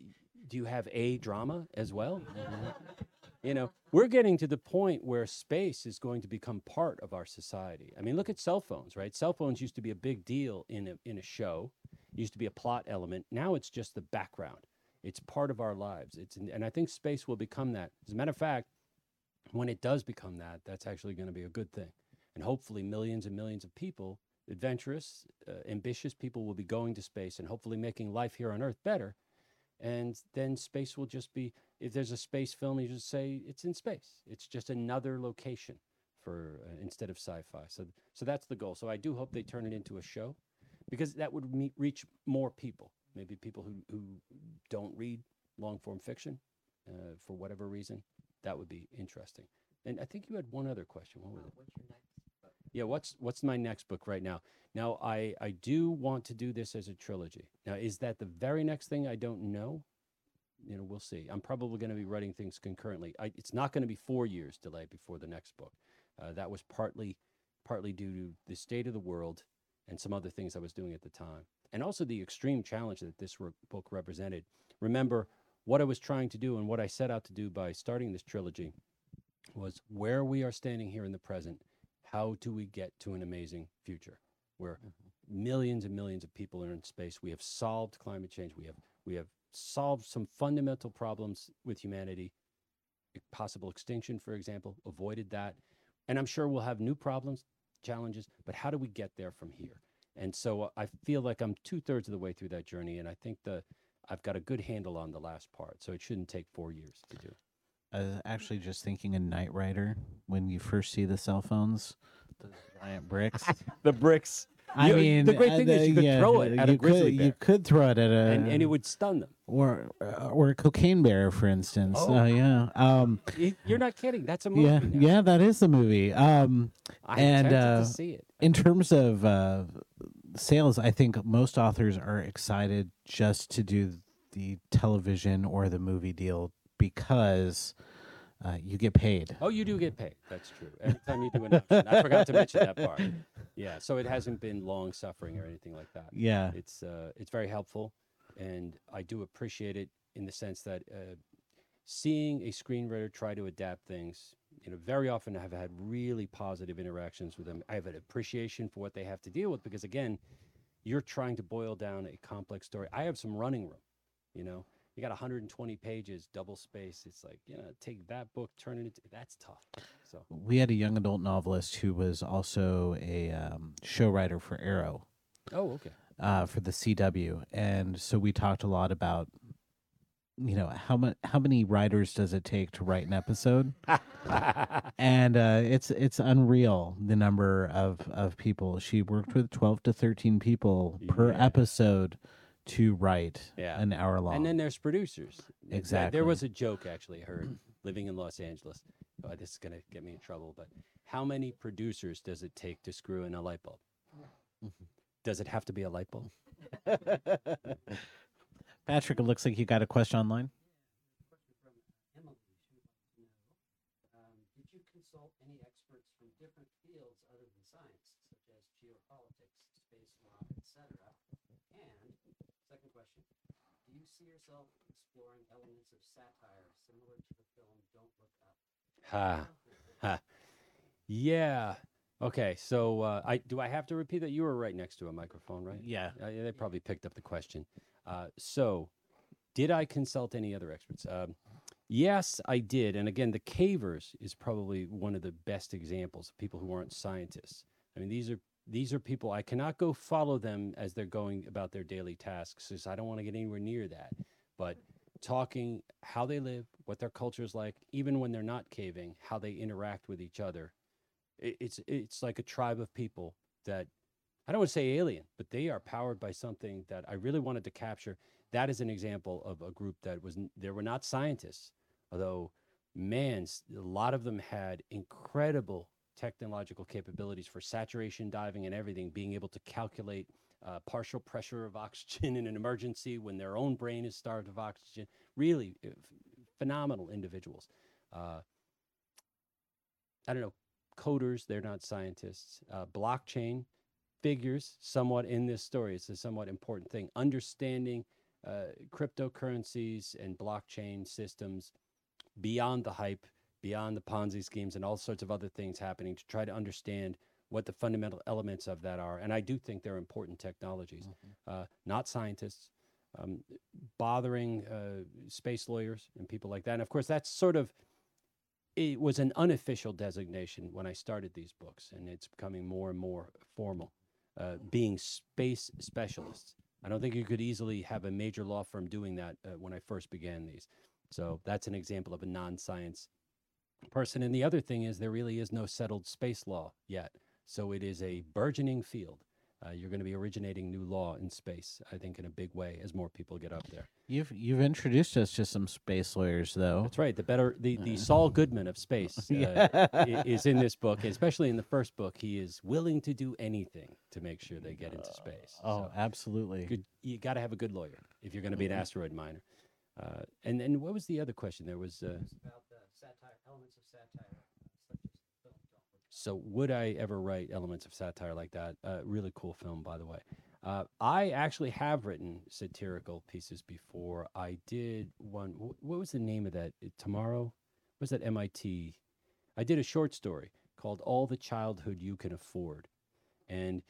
do you have a drama as well? you know, we're getting to the point where space is going to become part of our society. I mean, look at cell phones, right? Cell phones used to be a big deal in a, in a show, used to be a plot element. Now it's just the background. It's part of our lives. It's and I think space will become that. As a matter of fact, when it does become that, that's actually going to be a good thing. And hopefully, millions and millions of people, adventurous, uh, ambitious people, will be going to space and hopefully making life here on Earth better. And then space will just be, if there's a space film, you just say it's in space. It's just another location for uh, instead of sci-fi. So, so that's the goal. So I do hope they turn it into a show, because that would meet, reach more people. Maybe people who who don't read long form fiction, uh, for whatever reason. That would be interesting. And I think you had one other question. What was Uh, it? What's your next book? Yeah, what's what's my next book right now? Now I I do want to do this as a trilogy. Now is that the very next thing? I don't know. You know, we'll see. I'm probably going to be writing things concurrently. I, it's not going to be four years delay before the next book. Uh, that was partly partly due to the state of the world and some other things I was doing at the time, and also the extreme challenge that this re- book represented. Remember what I was trying to do and what I set out to do by starting this trilogy was where we are standing here in the present how do we get to an amazing future where millions and millions of people are in space? We have solved climate change. We have we have solved some fundamental problems with humanity. Possible extinction for example avoided that. And i'm sure we'll have new problems challenges but how do we get there from here? And so uh, i feel like i'm two-thirds of the way through that journey and i think the i've got a good handle on the last part so it shouldn't take four years to do I was actually just thinking in Knight Rider when you first see the cell phones, the giant bricks. the bricks I You- mean, the great uh, thing is you could throw it at a you grizzly could, bear. You could throw it at a and, and it would stun them or uh, or a cocaine bear, for instance. Oh. Oh yeah. Um. You're not kidding. That's a movie. Yeah. now. Yeah. That is the movie. Um. I'm and, tempted uh, to see it. in terms of uh, sales, I think most authors are excited just to do the television or the movie deal because uh, you get paid. Oh, you do get paid. That's true. Every time you do an option, I forgot to mention that part. Yeah. So it hasn't been long suffering or anything like that. Yeah. It's uh, it's very helpful, and I do appreciate it in the sense that uh, seeing a screenwriter try to adapt things. You know, very often I've had really positive interactions with them. I have an appreciation for what they have to deal with because, again, you're trying to boil down a complex story. I have some running room, you know. You got 120 pages, double space. It's like, you know, take that book, turn it into that's tough. So We had a young adult novelist who was also a um, show writer for Arrow. Oh, okay. uh, for the CW, and so we talked a lot about, you know, how much how many writers does it take to write an episode, and uh, it's it's unreal the number of of people she worked with twelve to thirteen people per episode to write Yeah. an hour long. And then there's producers. Exactly. There was a joke actually I heard living in Los Angeles. Oh, this is gonna get me in trouble, but how many producers does it take to screw in a light bulb? Does it have to be a light bulb? Patrick, it looks like you got a question online. question from Emily. She would like to know, um, did you consult any experts from different fields other than science, such as geopolitics, space law, etc.? And second question, do you see yourself exploring elements of satire similar to the film Don't Look Up? Ha. Ha. Yeah. Okay. So uh, I do I have to repeat that you were right next to a microphone, right? Yeah. Uh, they probably picked up the question. Uh, so, did I consult any other experts? Um, yes, I did. And again, the cavers is probably one of the best examples of people who aren't scientists. I mean, these are these are people I cannot go follow them as they're going about their daily tasks, because I don't want to get anywhere near that. But talking how they live, what their culture is like, even when they're not caving, how they interact with each other. It, it's it's like a tribe of people that I don't want to say alien, but they are powered by something that I really wanted to capture. That is an example of a group that was there were not scientists, although man, a lot of them had incredible technological capabilities for saturation diving and everything, being able to calculate uh, partial pressure of oxygen in an emergency when their own brain is starved of oxygen. Really uh, f- phenomenal individuals. Uh, I don't know, coders, they're not scientists. Uh, blockchain figures somewhat in this story. It's a somewhat important thing. Understanding uh, cryptocurrencies and blockchain systems beyond the hype, beyond the Ponzi schemes, and all sorts of other things happening to try to understand what the fundamental elements of that are. And I do think they're important technologies, uh, not scientists. Um, bothering uh, space lawyers and people like that. And of course, that's sort of it was an unofficial designation when I started these books, and it's becoming more and more formal. Uh, being space specialists, I don't think you could easily have a major law firm doing that uh, when I first began these. So that's an example of a non-science person. And the other thing is there really is no settled space law yet, so it is a burgeoning field. Uh, you're going to be originating new law in space, I think, in a big way as more people get up there. You've you've introduced us to some space lawyers, though. That's right. The better the, the Saul Goodman of space uh, i- is in this book, especially in the first book. He is willing to do anything to make sure they get into space. Oh, So absolutely. good. You got to have a good lawyer if you're going to be an asteroid miner. Uh, and and what was the other question? There was uh, It's about the satire, elements of satire, uh, such as the film Don't Look Up. So would I ever write elements of satire like that? Uh, really cool film, by the way. Uh, I actually have written satirical pieces before. I did one. What was the name of that? Uh, Tomorrow? Was that MIT? I did a short story called "All the Childhood You Can Afford," and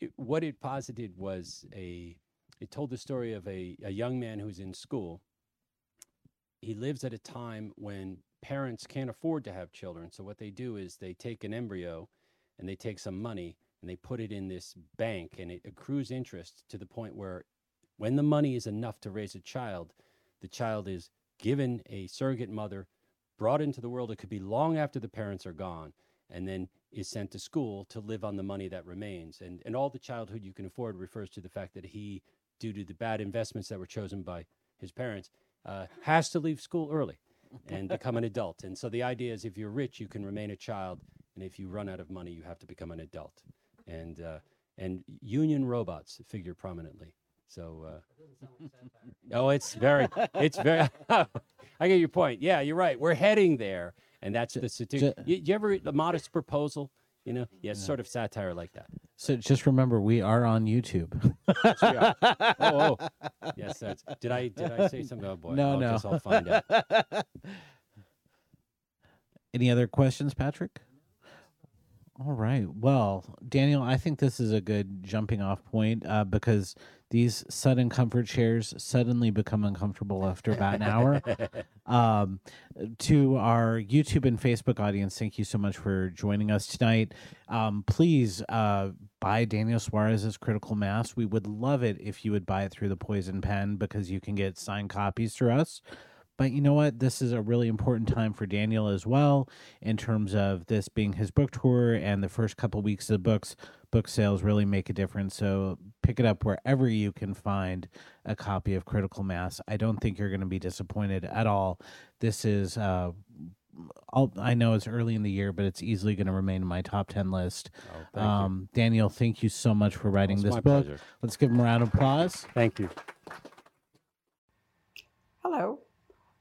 it, what it posited was a. It told the story of a, a young man who's in school. He lives at a time when parents can't afford to have children. So what they do is they take an embryo and they take some money and they put it in this bank and it accrues interest to the point where when the money is enough to raise a child, the child is given a surrogate mother, brought into the world. It could be long after the parents are gone, and then is sent to school to live on the money that remains. And, and all the childhood you can afford refers to the fact that he, due to the bad investments that were chosen by his parents, uh, has to leave school early and become an adult. And so the idea is if you're rich, you can remain a child, and if you run out of money, you have to become an adult. And uh, and union robots figure prominently. So uh, It sound like oh, it's very, it's very. I get your point. Yeah, you're right. We're heading there, and that's the satire. ju- You, you ever read the modest proposal? You know, yeah, it's sort of satire like that. So just remember, we are on YouTube. Yes, we are. oh, oh, yes. That's. Did I did I say something? Oh boy. No, I no. guess I'll find out. Any other questions, Patrick? All right. Well, Daniel, I think this is a good jumping off point uh, because these sudden comfort chairs suddenly become uncomfortable after about an hour. um, to our YouTube and Facebook audience, thank you so much for joining us tonight. Um, please uh, buy Daniel Suarez's Critical Mass. We would love it if you would buy it through the Poisoned Pen because you can get signed copies through us. But you know what? This is a really important time for Daniel as well, in terms of this being his book tour and the first couple weeks of the books. Book sales really make a difference. So pick it up wherever you can find a copy of Critical Mass. I don't think you're going to be disappointed at all. This is. Uh, I'll, I know it's early in the year, but it's easily going to remain in my top 10 list. Oh, thank Um, Daniel, thank you so much for writing It's this book. pleasure. Let's give him a round of applause. Thank you. Hello.